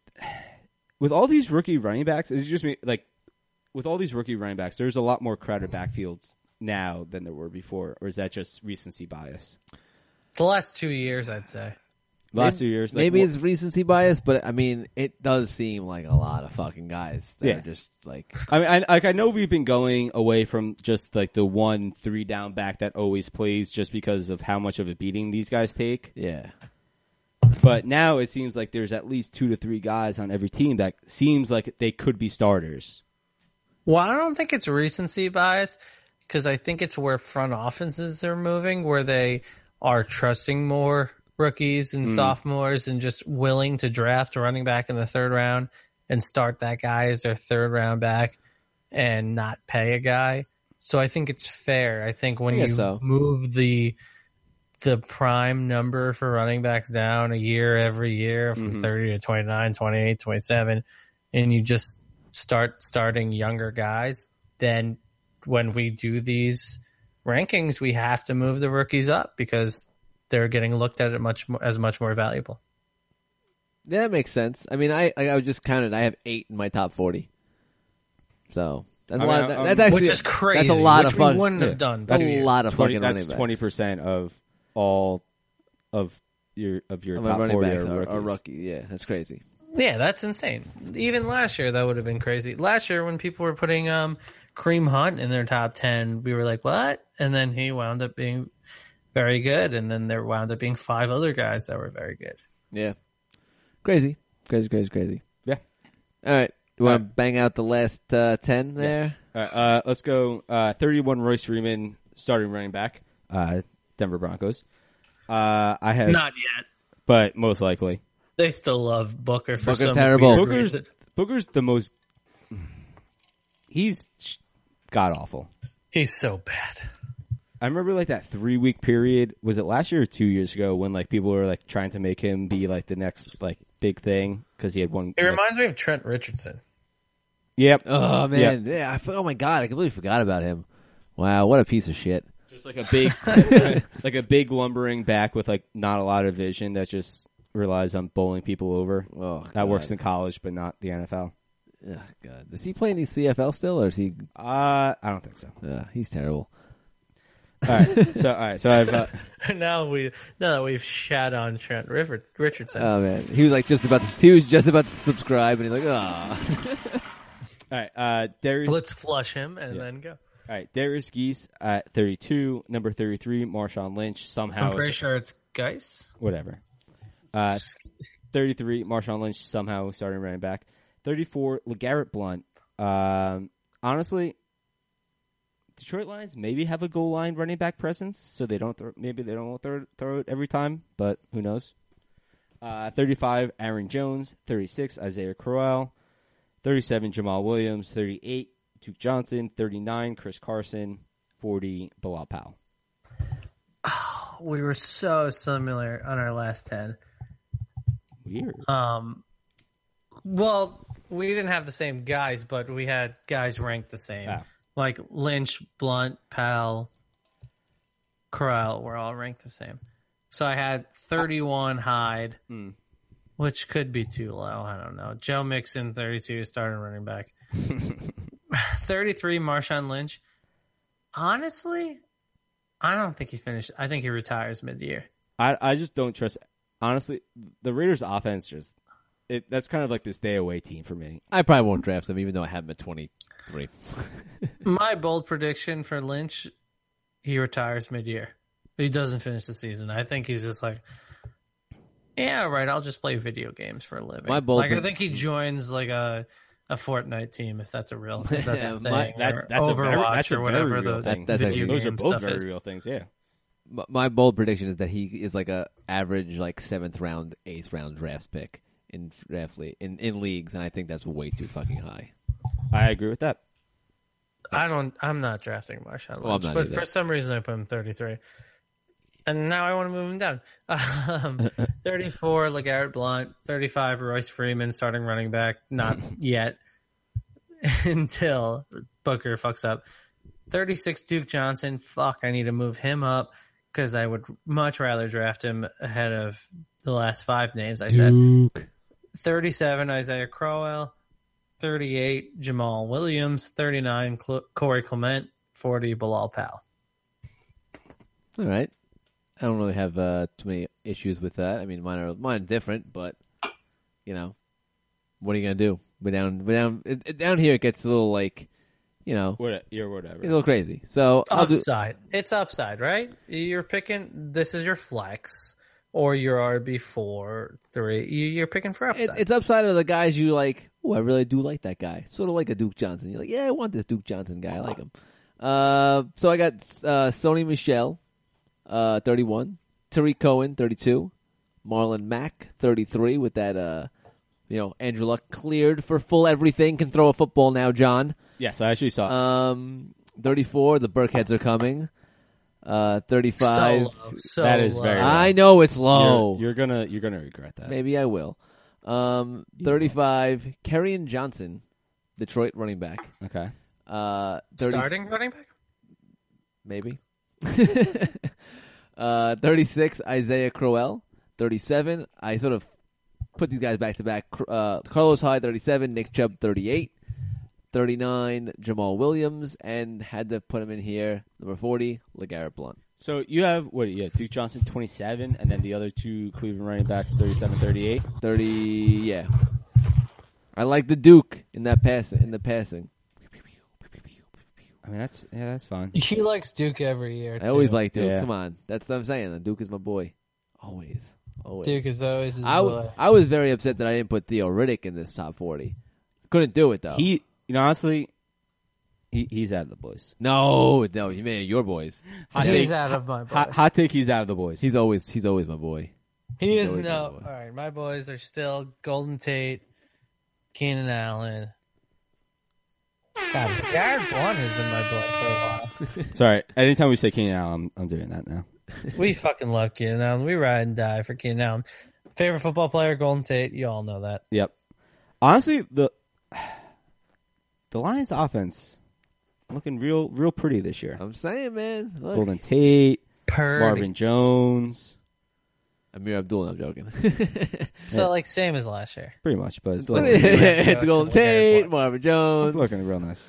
with all these rookie running backs, is it just me like with all these rookie running backs? There's a lot more crowded backfields now than there were before, or is that just recency bias? The last two years, I'd say. The last two years, like, Maybe it's recency bias, but I mean, it does seem like a lot of fucking guys that Yeah. are just like, I mean, I, like I know we've been going away from just like the one three down back that always plays, just because of how much of a beating these guys take. yeah. But now it seems like there's at least two to three guys on every team that seems like they could be starters. Well, I don't think it's recency bias because I think it's where front offices are moving, where they are trusting more rookies and hmm. sophomores and just willing to draft a running back in the third round and start that guy as their third round back and not pay a guy. So I think it's fair. I think when I you so. move the the prime number for running backs down a year every year from mm-hmm. 30 to 29, 28, 27 and you just start starting younger guys, then when we do these rankings, we have to move the rookies up because they're getting looked at it much more, as much more valuable. Yeah, that makes sense. I mean, I I was just counted. I have eight in my top forty. So that's a I lot. Of, that- um, that's actually which is crazy. That's a lot which of we wouldn't yeah. have done. That's a lot of 20, fucking. That's twenty percent of all of your of your Of top running forty backs are are, rookies. are rookie. Yeah, that's crazy. Yeah, that's insane. Even last year, that would have been crazy. Last year, when people were putting um, Kareem Hunt in their top ten, we were like, "What?" And then he wound up being very good, and then there wound up being five other guys that were very good. Yeah, crazy, crazy, crazy, crazy. Yeah. All right, you want to Alright. bang out the last uh, ten there? Yes. All right, uh, let's go. Uh, Thirty-one Royce Freeman, starting running back, uh, Denver Broncos. Uh, I have, Not yet. but most likely, They still love Booker for Booker's some terrible. weird Booker's reason. Booker's the most. He's god awful. He's so bad. I remember like that three week period. Was it last year or two years ago when like people were like trying to make him be like the next like big thing because he had one. It like- reminds me of Trent Richardson. Yep. Oh man, yeah. I, oh my god, I completely forgot about him. Wow, what a piece of shit. Just like a big, [laughs] like a big lumbering back with like not a lot of vision that just relies on bowling people over. Oh, that God. works in college, but not the NFL. Oh, god, is he playing the CFL still, or is he? Uh, I don't think so. Uh, he's terrible. All right, so all right, so I've uh, [laughs] now we now that we've shat on Trent River, Richardson. Oh man, he was like just about to. He was just about to subscribe, and he's like, ah. [laughs] all right. Uh, Derrius, Let's flush him and Yeah. then go. all right, Derrius Geese at thirty-two, number thirty-three, Marshawn Lynch somehow I'm pretty sure it's Guice. whatever. Uh, 33, Marshawn Lynch somehow starting running back. 34, LeGarrette Blunt. Um, honestly, Detroit Lions maybe have a goal line running back presence, so they don't throw, maybe they don't throw, throw it every time, but who knows? Uh, 35, Aaron Jones. 36, Isaiah Crowell. 37, Jamaal Williams. 38, Duke Johnson. 39, Chris Carson. 40, Bilal Powell. [sighs] We were so similar on our last ten. Weird. Um, well, we didn't have the same guys, but we had guys ranked the same, Ah. like Lynch, Blunt, Powell, Crowell were all ranked the same. So I had 31 Hyde, Hmm. which could be too low. I don't know. Joe Mixon, 32, starting running back. [laughs] 33, Marshawn Lynch. Honestly, I don't think he finished. I think he retires mid year. I I just don't trust. Honestly, the Raiders' offense just it. That's kind of like the stay away team for me. I probably won't draft him, even though I have him at 23. [laughs] My bold prediction for Lynch, he retires mid year. He doesn't finish the season. I think he's just like, yeah, right. I'll just play video games for a living. My bold like I think he joins like a a Fortnite team if that's a real if that's a Yeah, [laughs] thing. my- That's or that's a very, Overwatch that's or whatever very real the thing. That- that's video actually- Those are both very is. real things. Yeah. My- My bold prediction is that he is like a average, like seventh round, eighth round draft pick in draft league, in, in leagues, and I think that's way too fucking high. I agree with that. I don't. I'm not drafting Marshawn Lynch, Well, I'm not but either. for some reason I put him 33, and now I want to move him down. [laughs] Um, [laughs] 34, Legarrette Blunt. 35, Royce Freeman, starting running back. Not [laughs] yet until Booker fucks up. 36, Duke Johnson. Fuck, I need to move him up because I would much rather draft him ahead of the last five names I said. Duke. 37 Isaiah Crowell, 38 Jamaal Williams, 39 Cl- Corey Clement, 40 Bilal Powell. All right, I don't really have uh, too many issues with that. I mean, mine are mine are different, but you know, what are you gonna do? But down, but down, it, it- down here, it gets a little like, you know, What? You're whatever. it's a little crazy. So I'll do. Upside. It's upside, right? You're picking this is your flex or your RB four, three. You- You're picking for It, upside. it's upside of the guys you like. Oh, I really do like that guy. Sort of like a Duke Johnson. You're like, yeah, I want this Duke Johnson guy. I like him. Uh, so I got uh, Sony Michel, uh, 31. Tarik Cohen, 32. Marlon Mack, 33. With that, uh, you know, Andrew Luck cleared for full everything. Can throw a football now, John. Yes, I actually saw. Um, 34. The Burkheads are coming. Uh, 35. so low. So That is low. very- I know it's low. you're, you're gonna you're gonna regret that. Maybe I will. Um, 35, Kerryon Johnson, Detroit running back. Okay. Uh, 30 starting running back. Maybe. [laughs] uh, 36, Isaiah Crowell. 37, I sort of put these guys back to back. Uh, Carlos Hyde, 37, Nick Chubb, 38. 39, Jamaal Williams, and had to put him in here. Number 40, LeGarrette Blunt. So you have what? Yeah, Duke Johnson, 27, and then the other two Cleveland running backs, 37, 38. 30, yeah. I like the Duke in that passing, in the passing. I mean, that's yeah, that's fine. He likes Duke every year. I always too. like Duke. Yeah. Come on, that's what I'm saying. The Duke is my boy. Always, always. Duke is always his I, w- boy. I was very upset that I didn't put Theo Riddick in this top forty. Couldn't do it though. He, you know, honestly, he he's out of the boys. no, no, you made it your boys. Hot He's take, out of my boy. hot, hot take, he's out of the boys. He's always he's always my boy. He He's is no. All right, my boys are still Golden Tate, Keenan Allen. God, Garrett Blunt has been my boy for a while. [laughs] Sorry. Anytime we say Keenan Allen, I'm, I'm doing that now. we fucking love Keenan Allen. We ride and die for Keenan Allen. Favorite football player, Golden Tate. You all know that. Yep. Honestly, the the Lions' offense looking real real pretty this year. I'm saying, man. Look, Golden Tate, Purdy. Marvin Jones, Amir Abdul. I'm joking. [laughs] So like same as last year. pretty much, but it's [laughs] still the Golden Tate. Marvin Jones. it's looking real nice.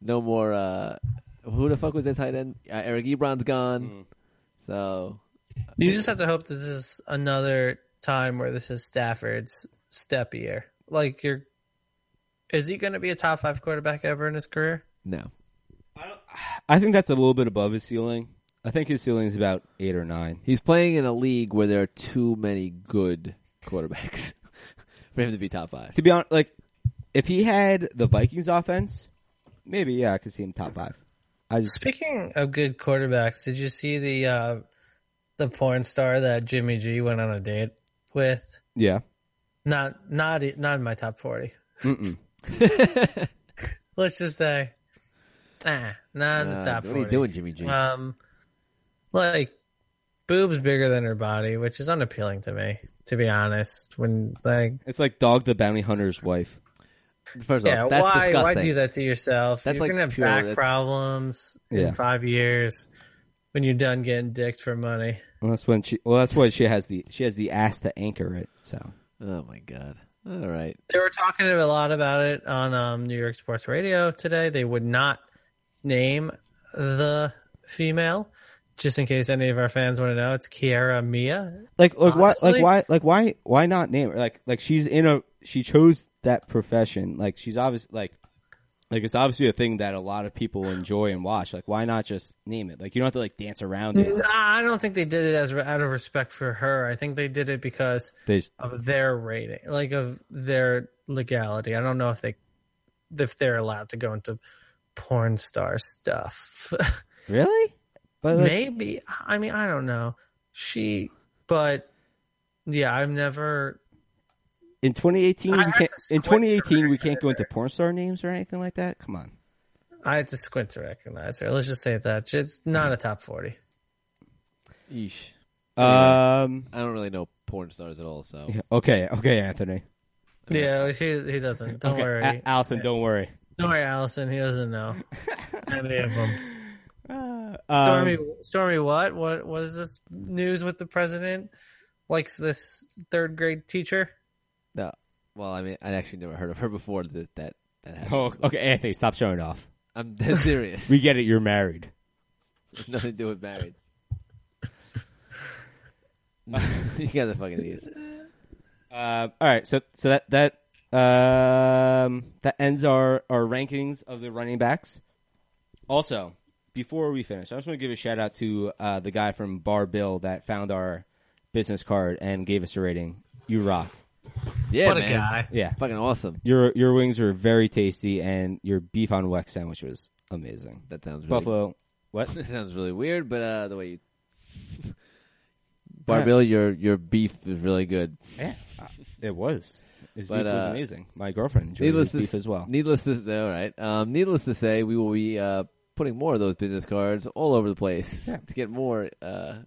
No more. uh Who the fuck was that tight end? Uh, Eric Ebron's gone. Mm. So You just have to hope this is another time where this is Stafford's step year. Like you're, is he going to be a top five quarterback ever in his career? no. I I think that's a little bit above his ceiling. I think his ceiling is about eight or nine. He's playing in a league where there are too many good quarterbacks [laughs] for him to be top five. To be honest, like if he had the Vikings offense, maybe yeah, I could see him top five. I just Speaking of good quarterbacks, did you see the uh, the porn star that Jimmy G went on a date with? yeah. Not not not in my top forty. [laughs] Let's just say, ah, not in the top what are you doing, Jimmy G? Um, like boobs bigger than her body, which is unappealing to me, to be honest. When like, It's like Dog the Bounty Hunter's wife. First yeah, off, that's why disgusting. why do that to yourself? That's You're like gonna have pure- back that's- problems Yeah. in five years. when you're done getting dicked for money. Well, that's when she. Well, that's why she has the she has the ass to anchor it. So Oh my god. All right. They were talking a lot about it on um, New York Sports Radio today. They would not name the female, just in case any of our fans want to know. It's Kiara Mia. like like why like why like why why not name her like like she's in a she chose that profession like she's obviously like like it's obviously a thing that a lot of people enjoy and watch like why not just name it like you don't have to like dance around it Nah, I don't think they did it as out of respect for her. I think they did it because just, of their rating, like of their legality. I don't know if they if they're allowed to go into porn star stuff. [laughs] really but like, Maybe. I mean, I don't know. She, but yeah, I've never. In 2018 we can't in 2018 we can't go into porn star names or anything like that come on I had to squint to recognize her. Let's just say that it's not a top forty. Yeesh. um I don't really know porn stars at all, so okay okay Anthony Yeah, she he doesn't. Don't okay worry. A- Allison don't worry don't worry, Allison. He doesn't know [laughs] any of them. um, Stormy, Stormy, what? What was this news with the president? Likes this third grade teacher? No. Well, I mean, I'd actually never heard of her before that that, that happened. oh, okay Anthony stop showing off I'm dead [laughs] serious. we get it you're married It's nothing to do with married. [laughs] you guys are fucking idiots. Uh, all right, so so that that um, that ends our our rankings of the running backs. Also, before we finish, I just want to give a shout out to uh, the guy from Bar Bill that found our business card and gave us a rating. You rock. Yeah, what a man. guy! Yeah, Fucking awesome. your your wings are very tasty, and your beef on weck sandwich was amazing. That sounds really, Buffalo, what? [laughs] that sounds really weird, but uh, the way you. [laughs] Barbill, your your beef is really good. yeah, uh, it was. His But, beef was uh, amazing. My girlfriend enjoyed Needless his to beef as well. Needless to say, all right. Um, needless to say, we will be uh, putting more of those business cards all over the place Yeah. to get more uh,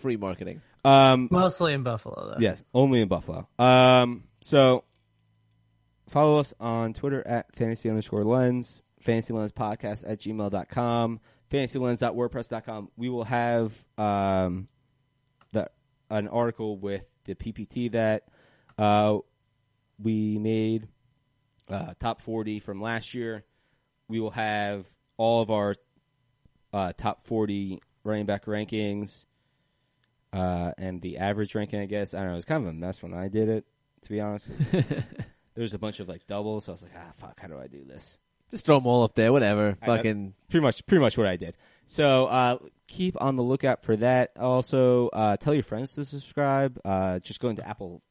free marketing. Um, Mostly in Buffalo, though. Yes, only in Buffalo. Um, so follow us on Twitter at fantasy underscore lens, fantasy lens podcast at gmail.com, fantasylens.wordpress.com. We will have um, the, an article with the PPT that uh, we made, uh, top 40 from last year. We will have all of our uh, top 40 running back rankings uh, and the average ranking, I guess. I don't know. It's kind of a mess when I did it, to be honest. [laughs] There's a bunch of like doubles, so I was like, ah, fuck, how do I do this? Just throw them all up there, whatever. I- Fucking Pretty much, pretty much what I did. So uh, keep on the lookout for that. Also, uh, tell your friends to subscribe. Uh, just go into Apple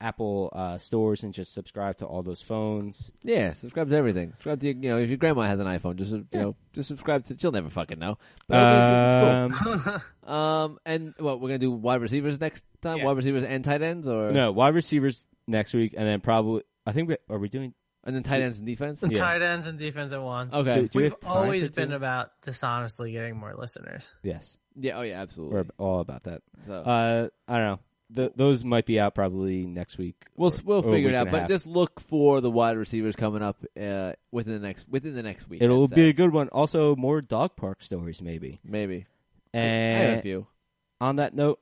Apple uh, stores and just subscribe to all those phones. yeah, subscribe to everything. Subscribe to your, you know if your grandma has an iPhone, just you know just subscribe to. She'll never fucking know. But it's Um, cool. [laughs] Um, and what we're gonna do wide receivers next time? Yeah. Wide receivers and tight ends, or no, wide receivers next week, and then probably I think we, are we doing? and then tight ends and defense. And Yeah. tight ends and defense at once. Okay. Do, do we We've have time always been about dishonestly getting more listeners. yes. Yeah. Oh yeah. Absolutely. We're all about that. So, Uh, I don't know. Th- those might be out probably next week. we'll or- we'll or figure it out, but just look for the wide receivers coming up uh, within the next within the next week. it'll be a good one. Also, more dog park stories maybe. maybe. I have a few. on that note,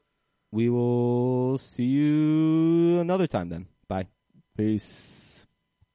we will see you another time. Then bye. Peace.